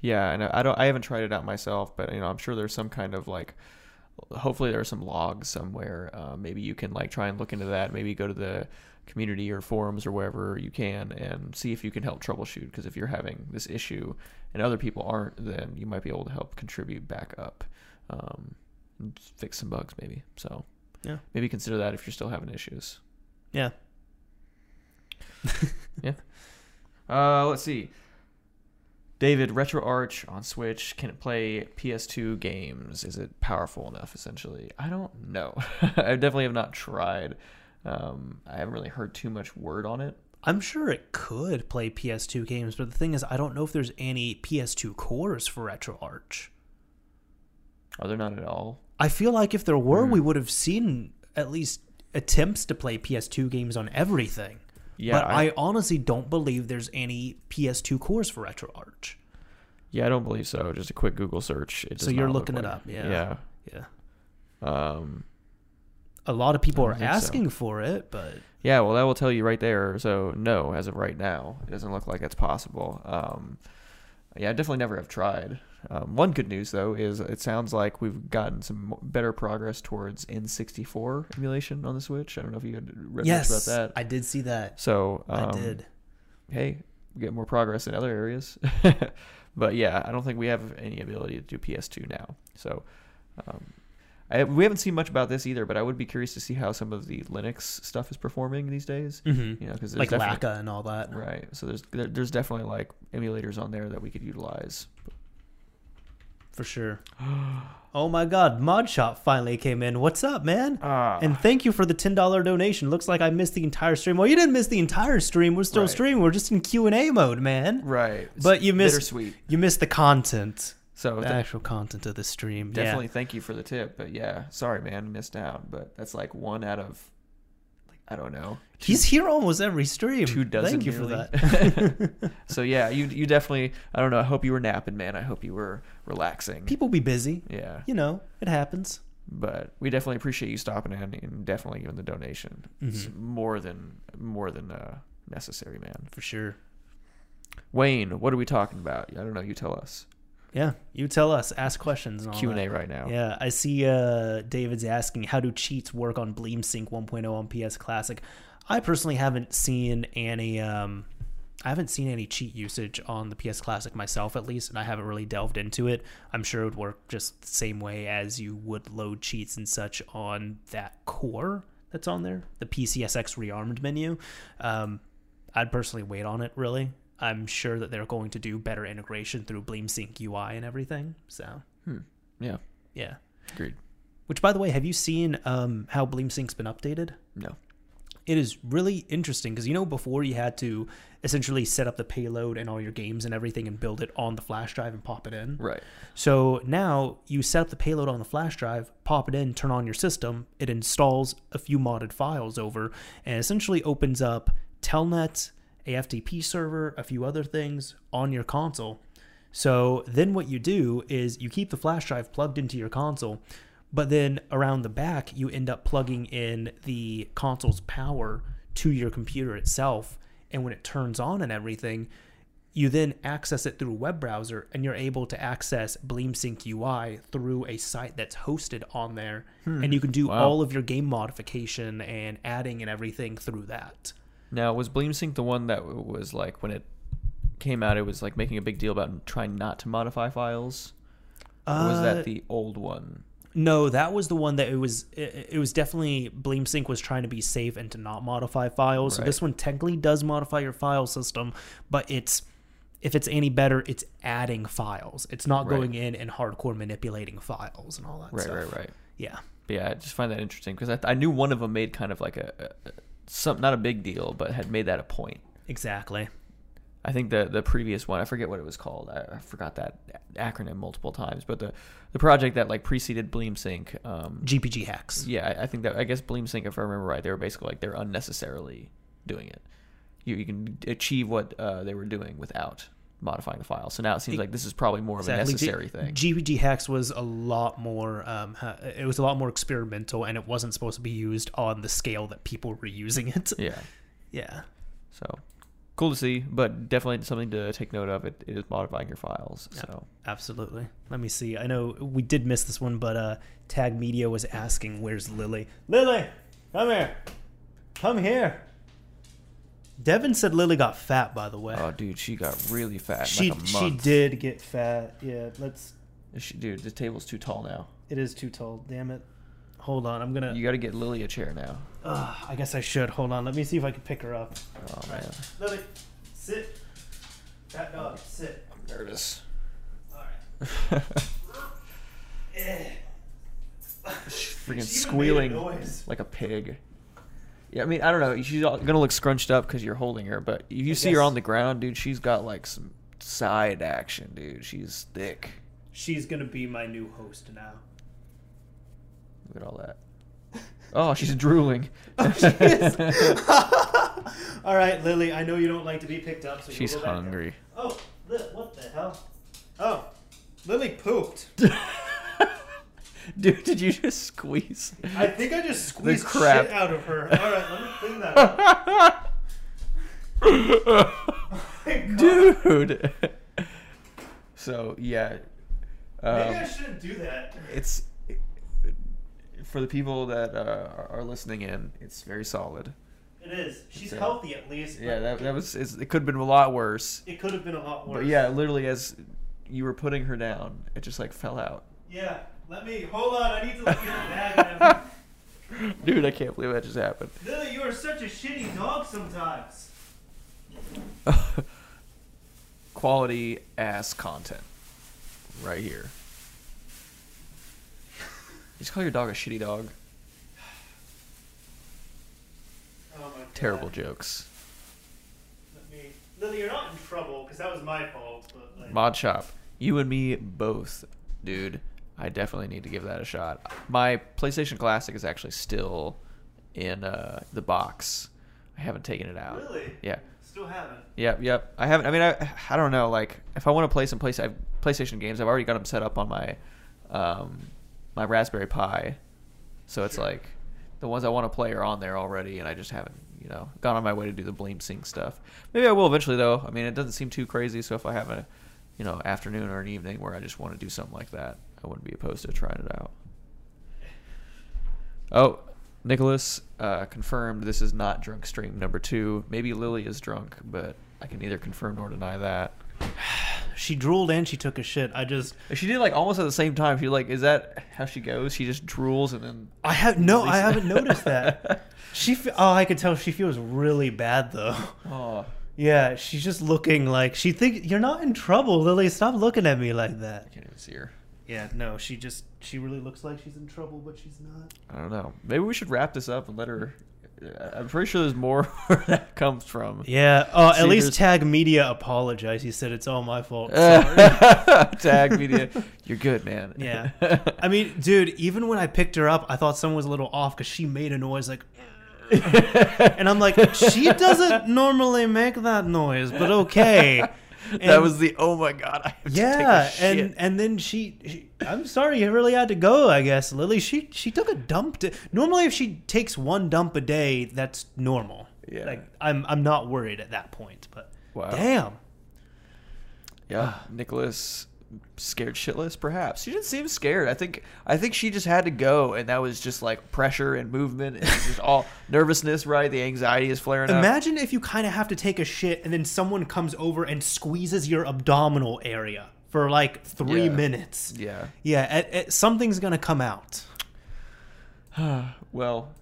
Yeah, and I I don't. I haven't tried it out myself, but you know, I'm sure there's some kind of like. Hopefully, there are some logs somewhere. Uh, maybe you can like try and look into that. Maybe go to the community or forums or wherever you can and see if you can help troubleshoot. Because if you're having this issue and other people aren't, then you might be able to help contribute back up, um, fix some bugs maybe. So Yeah. maybe consider that if you're still having issues. Yeah. yeah. Uh, let's see. David, RetroArch on Switch can it play PS2 games? Is it powerful enough? Essentially, I don't know. I definitely have not tried. Um, I haven't really heard too much word on it. I'm sure it could play PS2 games, but the thing is, I don't know if there's any PS2 cores for RetroArch. Are there not at all? I feel like if there were, Hmm. we would have seen at least attempts to play PS2 games on everything. Yeah, but I, I, honestly don't believe there's any PS2 cores for RetroArch. yeah, I don't believe so. Just a quick Google search. It So you're not look looking it like- up, yeah. Yeah. Yeah. Um, A lot of people I are don't think so. asking for it, but Yeah, well, that will tell you right there. So no, as of right now, it doesn't look like it's possible. Um, yeah, I definitely never have tried. Um, one good news though is it sounds like we've gotten some better progress towards N64 emulation on the Switch. I don't know if you had read yes, much about that. I did see that. So um, I did. Hey, we get more progress in other areas. but yeah, I don't think we have any ability to do PS2 now. So. Um, I, we haven't seen much about this either, but I would be curious to see how some of the Linux stuff is performing these days. Mm-hmm. You know, because Like Lakka and all that. right? So there's there, there's definitely like emulators on there that we could utilize. For sure. oh my god, Mod Shop finally came in. What's up, man? Ah, And thank you for the ten dollar donation. Looks like I missed the entire stream. Well, you didn't miss the entire stream. We're still Right. streaming. We're just in Q and A mode, man. right, But you missed-. You missed the content, So the actual content of the stream. Yeah. definitely thank you for the tip. But yeah, sorry, man, missed out. But that's like one out of I don't know. He's here almost every stream. two dozen. Thank you for that. so yeah, you you definitely. I don't know. I hope you were napping, man. I hope you were relaxing. People be busy. yeah, You know, it happens. but we definitely appreciate you stopping in and definitely giving the donation. It's Mhm. more than more than uh, necessary, man. For sure. Wayne, what are we talking about? I don't know. You tell us. Yeah. You tell us. Ask questions. Q and A right now. Yeah, I see uh, David's asking how do cheats work on BleemSync 1.0 on PS Classic. I personally haven't seen any. Um, I haven't seen any cheat usage on the PS Classic myself, at least, and I haven't really delved into it. I'm sure it would work just the same way as you would load cheats and such on that core that's on there, the PCSX rearmed menu. Um, I'd personally wait on it. Really, I'm sure that they're going to do better integration through BleemSync UI and everything. So Hmm. Yeah. yeah. Agreed. Which, by the way, have you seen um, how BleemSync's been updated? No. It is really interesting because you know before you had to essentially set up the payload and all your games and everything and build it on the flash drive and pop it in. Right. So now you set up the payload on the flash drive, pop it in, turn on your system. It installs a few modded files over and essentially opens up Telnet, AFTP server, a few other things on your console. So then what you do is you keep the flash drive plugged into your console, but then around the back you end up plugging in the console's power to your computer itself. And when it turns on and everything, you then access it through a web browser and you're able to access BleemSync UI through a site that's hosted on there. And hmm. you can do Wow. all of your game modification and adding and everything through that. Now, was BleemSync the one that was like when it came out, it was like making a big deal about trying not to modify files? Or was Uh, that the old one? No, that was the one that it was. It, it was definitely BleemSync was trying to be safe and to not modify files. So Right. this one technically does modify your file system, but it's if it's any better, it's adding files. It's not Right. going in and hardcore manipulating files and all that Right, stuff. right, right. Yeah. But yeah, I just find that interesting because I, I knew one of them made kind of like a, a, a some not a big deal, but had made that a point. Exactly. I think the the previous one, I forget what it was called. I, I forgot that acronym multiple times, but the the project that like preceded BleemSync. Um, GPG hacks. yeah, I, I think that I guess BleemSync, if I remember right, they were basically like they're unnecessarily doing it. You you can achieve what uh, they were doing without modifying the file. So now it seems like this is probably more of a Exactly. Necessary thing. GPG hacks was a lot more. Um, it was a lot more experimental, and it wasn't supposed to be used on the scale that people were using it. yeah. Yeah. So cool to see, but definitely something to take note of. It, it is modifying your files. Yeah. So Absolutely. Let me see. I know we did miss this one, but uh, Tag Media was asking, "Where's Lily? Lily, come here. Come here." Devin said Lily got fat. By the way, oh dude, she got really fat. she like a she did get fat. Yeah. Let's. She, dude, the table's too tall now. It is too tall. Damn it. Hold on. I'm gonna. You got to get Lily a chair now. Uh, I guess I should. Hold on. Let me see if I can pick her up. Oh man, Lily, sit. Fat dog, sit. I'm nervous. All right. Freaking squealing like a pig. Yeah, I mean, I don't know. She's all- gonna look scrunched up because you're holding her, but if you I see her guess- on the ground, dude, she's got like some side action, dude. She's thick. She's gonna be my new host now. Look at all that. Oh, she's drooling. Oh, all right, Lily. I know you don't like to be picked up, so she's hungry. Oh, Li- what the hell? Oh, Lily pooped. Dude, did you just squeeze? I think I just squeezed the crap. shit out of her. All right, let me clean that up. Oh my God. Dude. so yeah, Maybe I um, shouldn't do that. it's for the people that uh, are- are listening in. It's very solid. It is. She's So- healthy at least. Yeah, that, that was. It could have been a lot worse. It could have been a lot worse. But yeah, literally as you were putting her down, it just like fell out. Yeah. Let me hold on. I need to look the bag. Dude, I can't believe that just happened. Lily, you are such a shitty dog sometimes. Quality ass content, right here. You just call your dog a shitty dog. Oh my God. Terrible jokes. Let me. Lily, you're not in trouble because that was my fault. But like, Mod Shop, you and me both, dude. I definitely need to give that a shot. My PlayStation Classic is actually still in uh, the box. I haven't taken it out. Really? Yeah. Still haven't. Yep, yep. I haven't. I mean, I, I don't know. Like, if I want to play some play, PlayStation games, I've already got them set up on my, um, my Raspberry Pi. So it's Sure. like, the ones I want to play are on there already, and I just haven't, you know, gone on my way to do the BleemSync stuff. Maybe I will eventually, though. I mean, it doesn't seem too crazy. So if I have a, you know, afternoon or an evening where I just want to do something like that, I wouldn't be opposed to trying it out. Oh, Nicholas uh, confirmed this is not drunk stream number two. Maybe Lily is drunk, but I can neither confirm nor deny that. She drooled and she took a shit. I just. She did like almost at the same time. She like, is that how she goes? She just drools and then. I have no. I haven't noticed that. She. Oh, I can tell she feels really bad though. Oh, Yeah, she's just looking like she think you're not in trouble, Lily. Stop looking at me like that. I can't even see her. Yeah, no, she just she really looks like she's in trouble, but she's not. I don't know. Maybe we should wrap this up and let her. I'm pretty sure there's more where that comes from. Yeah. Uh, See, at least there's- Tag Media apologized. He said it's all my fault. Sorry. Tag media. You're good, man. Yeah. I mean, dude, even when I picked her up, I thought someone was a little off because she made a noise like. and I'm like, she doesn't normally make that noise, but okay. that was the oh my god. I have yeah, to take a and and then she, she, I'm sorry, you really had to go. I guess Lily, she she took a dump. To, normally, if she takes one dump a day, that's normal. Yeah. like I'm I'm not worried at that point. But Wow. damn, Yeah, Nicholas scared shitless. Perhaps she didn't seem scared. I think I think she just had to go, and that was just like pressure and movement and just all nervousness. Right, the anxiety is flaring up. imagine if you kind of have to take a shit and then someone comes over and squeezes your abdominal area for like three Yeah. minutes. Yeah. Yeah, at, at- something's gonna come out. well,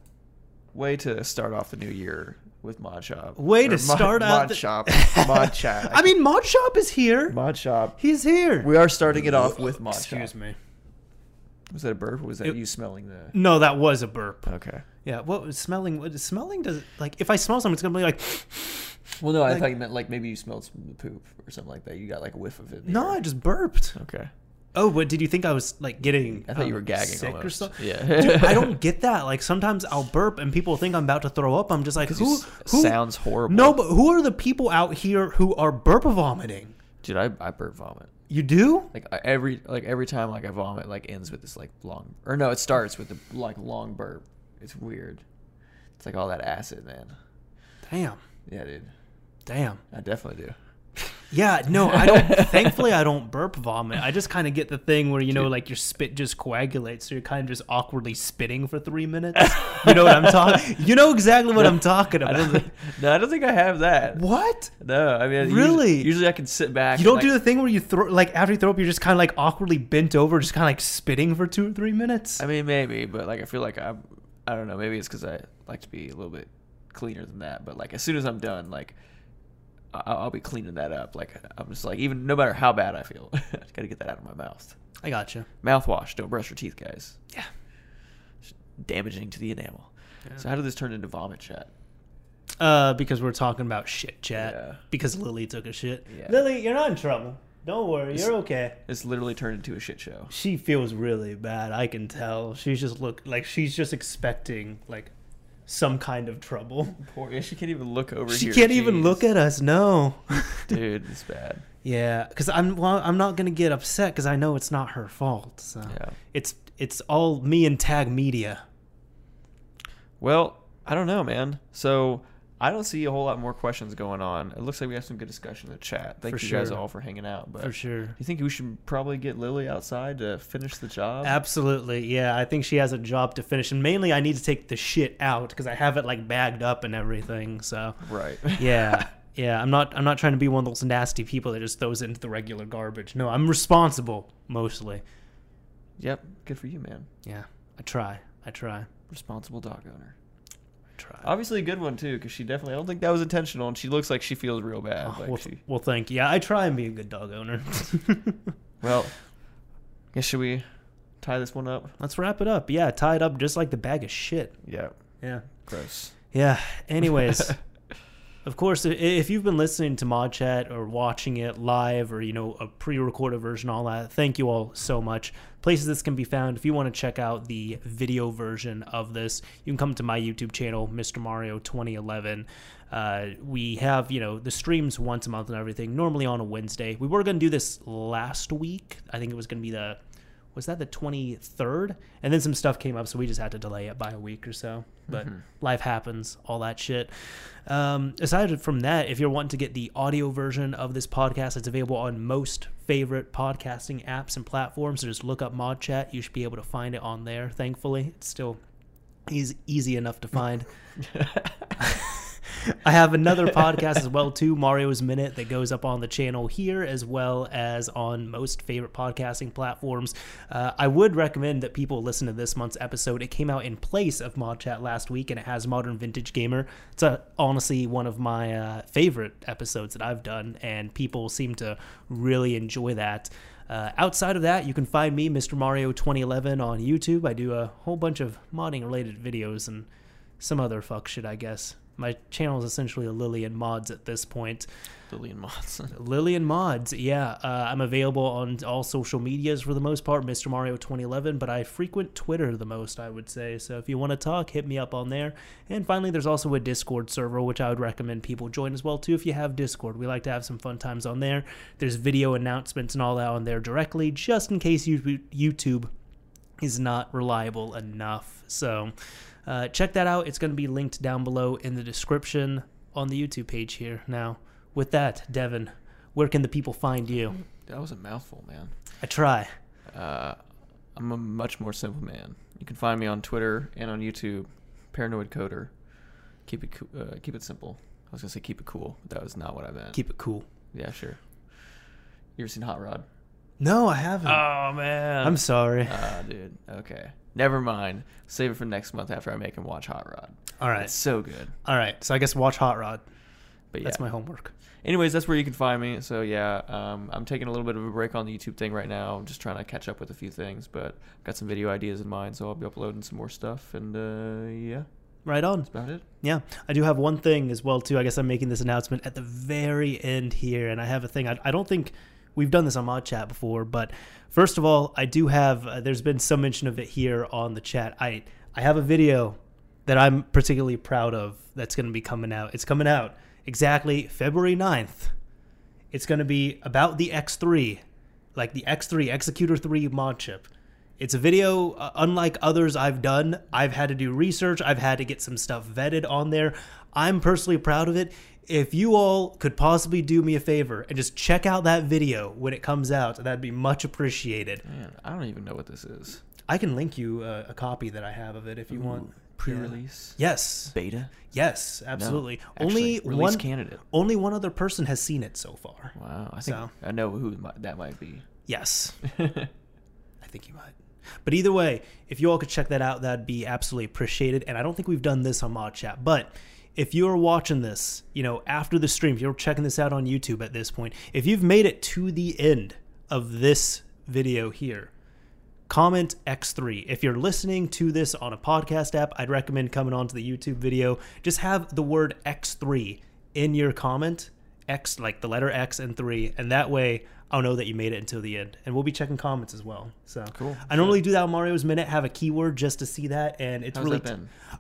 way to start off the new year with Mod Shop. Way to Or Mod- start out Mod the- Shop. Mod Chat. I mean, Mod Shop is here. Mod Shop. He's here. We are starting it off with Mod Shop. Excuse Shop. me. Was that a burp? Or was that It- you smelling the? No, that was a burp. Okay. Yeah, what was smelling? What smelling does like if I smell something, it's gonna be like Well, no, I Like- thought you meant like maybe you smelled some poop or something like that. You got like a whiff of it. in the No, air. I just burped. Okay. Oh, but did you think I was like getting? I thought you um, were gagging sick or almost. something. Yeah. Dude, I don't get that. Like sometimes I'll burp and people think I'm about to throw up. I'm just like, who? who sounds horrible. No, but who are the people out here who are burp vomiting? dude, I, I burp vomit. You do? Like every like every time like I vomit like ends with this like long or no, it starts with the like long burp. It's weird. It's like all that acid, man. Damn. Yeah, dude. Damn. I definitely do. Yeah, no, I don't. thankfully, I don't burp vomit. I just kind of get the thing where you know, like your spit just coagulates, so you're kind of just awkwardly spitting for three minutes. You know what I'm talking? You know exactly what I'm talking I about. don't no, I don't think I have that. what? No, I mean Really? Usually, usually I can sit back. You don't and, do the thing where you throw, like after you throw up, you're just kind of like awkwardly bent over, just kind of like spitting for two or three minutes. I mean, maybe, but like I feel like I'm. I don't know. Maybe it's because I like to be a little bit cleaner than that. But like as soon as I'm done, like I- I'll be cleaning that up. Like I'm just like even no matter how bad I feel, I got to get that out of my mouth. I got you. Mouthwash. Don't brush your teeth, guys. Yeah. It's damaging to the enamel. Yeah. So how did this turn into vomit chat? Uh, because we're talking about shit chat. Yeah. Because Lily took a shit. Yeah. Lily, you're not in trouble. Don't worry, It's- you're okay. It's literally turned into a shit show. She feels really bad. I can tell. She's just look like she's just expecting like some kind of trouble. Poor. Yeah, she can't even look over She here. can't even look at us. No. Dude, it's bad. yeah, because I'm well, I'm not gonna get upset because I know it's not her fault. So Yeah. it's it's all me and Tag Media. Well, I don't know, man. So I don't see a whole lot more questions going on. It looks like we have some good discussion in the chat. Thank For you guys all for hanging out. But For sure. do you think we should probably get Lily outside to finish the job? Absolutely, yeah. I think she has a job to finish, and mainly I need to take the shit out because I have it like bagged up and everything. So Right. yeah, yeah. I'm not I'm not trying to be one of those nasty people that just throws it into the regular garbage. No, I'm responsible mostly. yep. Good for you, man. Yeah, I try. I try. Responsible dog owner. I try. Obviously a good one too, because she definitely. I don't think that was intentional, and she looks like she feels real bad. Oh, like well, she. well, thank you. Yeah, I try and be a good dog owner. Well, guess should we tie this one up? Let's wrap it up. Yeah, tie it up just like the bag of shit. Yeah. Yeah. Gross. Yeah. Anyways, of course, if you've been listening to Mod Chat or watching it live or you know a pre-recorded version, all that, thank you all so much. Places this can be found. If you want to check out the video version of this, you can come to my YouTube channel, Mr. Mario 2011. Uh, we have you know the streams once a month and everything. Normally on a Wednesday. We were going to do this last week. I think it was going to be the was that the 23rd and then some stuff came up so we just had to delay it by a week or so. But life happens all that shit. Um, aside from that if you're wanting to get the audio version of this podcast it's available on most favorite podcasting apps and platforms. So just look up mod chat. You should be able to find it on there thankfully. It's still easy, easy enough to find I have another podcast as well too, Mario's Minute, that goes up on the channel here as well as on most favorite podcasting platforms. Uh, I would recommend that people listen to this month's episode. It came out in place of Mod Chat last week, and it has Modern Vintage Gamer. It's uh honestly one of my uh, favorite episodes that I've done, and people seem to really enjoy that. Uh, outside of that, you can find me, Mr. Mario 2011, on YouTube. I do a whole bunch of modding related videos and some other fuck shit, I guess. My channel is essentially a Lillian Mods at this point. Lillian Mods. Lillian Mods, yeah. Uh, I'm available on all social medias for the most part, Mr. Mario 2011, but I frequent Twitter the most, I would say. So if you want to talk, hit me up on there. And finally, there's also a Discord server, which I would recommend people join as well, too, if you have Discord. We like to have some fun times on there. There's video announcements and all that on there directly, just in case you, YouTube is not reliable enough. So uh, check that out. It's going to be linked down below in the description on the YouTube page here. Now, with that, Devin, where can the people find you? That was a mouthful, man. I try. Uh, I'm a much more simple man. You can find me on Twitter and on YouTube, Paranoid Coder. Keep it coo- uh, keep it simple. I was gonna say keep it cool, but that was not what I meant. Keep it cool. yeah, sure. You ever seen Hot Rod? No, I haven't. Oh man, I'm sorry. Ah, dude. Okay, never mind. Save it for next month after I make him watch Hot Rod. All right. It's so good. All right. So I guess watch Hot Rod. But yeah, That's my homework. Anyways, that's where you can find me. So yeah, um, I'm taking a little bit of a break on the YouTube thing right now. I'm just trying to catch up with a few things, but I've got some video ideas in mind, so I'll be uploading some more stuff. And uh, yeah, Right on. That's about it. Yeah, I do have one thing as well too. I guess I'm making this announcement at the very end here, and I have a thing. I, I don't think we've done this on Mod Chat before, but first of all, I do have. Uh, there's been some mention of it here on the chat. I I have a video that I'm particularly proud of that's going to be coming out. It's coming out exactly February 9th. It's going to be about the X3, like the X3 Xecuter 3 mod chip. It's a video uh, unlike others I've done. I've had to do research, I've had to get some stuff vetted on there. I'm personally proud of it. If you all could possibly do me a favor and just check out that video when it comes out, that'd be much appreciated. Man, I don't even know what this is. I can link you a, a copy that I have of it if you want. Pre-release. Yes. Beta. Yes, absolutely. No, only actually, release one candidate. only one other person has seen it so far. Wow. I think So. I know who that might be. Yes. I think you might. But either way, if you all could check that out, that'd be absolutely appreciated. And I don't think we've done this on Mod Chat, but if you're watching this, you know, after the stream, if you're checking this out on YouTube at this point, if you've made it to the end of this video here, comment X3. If you're listening to this on a podcast app, I'd recommend coming onto the YouTube video. Just have the word X3 in your comment, X like the letter X and 3, and that way I'll know that you made it until the end. And we'll be checking comments as well. So Cool. I normally do that on Mario's Minute, have a keyword just to see that, and it's How's really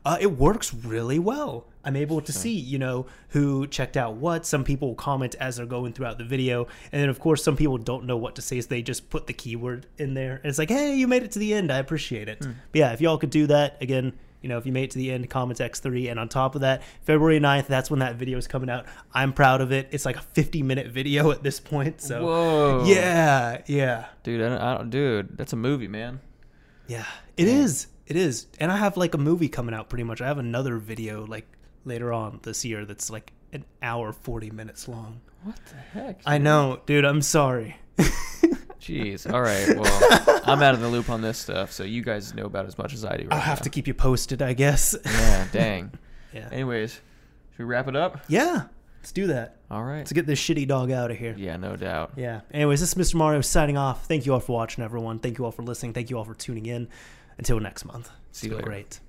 uh, it works really well. I'm able to see, you know, who checked out what. Some people comment as they're going throughout the video, and then of course some people don't know what to say, so they just put the keyword in there, and it's like, hey, you made it to the end. I appreciate it. Hmm. But yeah, if y'all could do that again. You know, if you made it to the end, comments X3. And on top of that, February 9th, that's when that video is coming out. I'm proud of it. It's like a 50 minute video at this point. So, Whoa. yeah, yeah. Dude, I don't, I don't, dude, that's a movie, man. Yeah, it Yeah. is. It is. And I have like a movie coming out pretty much. I have another video like later on this year that's like an hour 40 minutes long. What the heck? I know, dude, I'm sorry. Jeez. All right. Well, I'm out of the loop on this stuff, so you guys know about as much as I do. Right I'll have now. to keep you posted, I guess. Yeah. Dang. Yeah. Anyways, should we wrap it up? Yeah. Let's do that. All right. Let's get this shitty dog out of here. Yeah, no doubt. Yeah. Anyways, this is Mr. Mario signing off. Thank you all for watching, everyone. Thank you all for listening. Thank you all for tuning in. Until next month. See you later. great.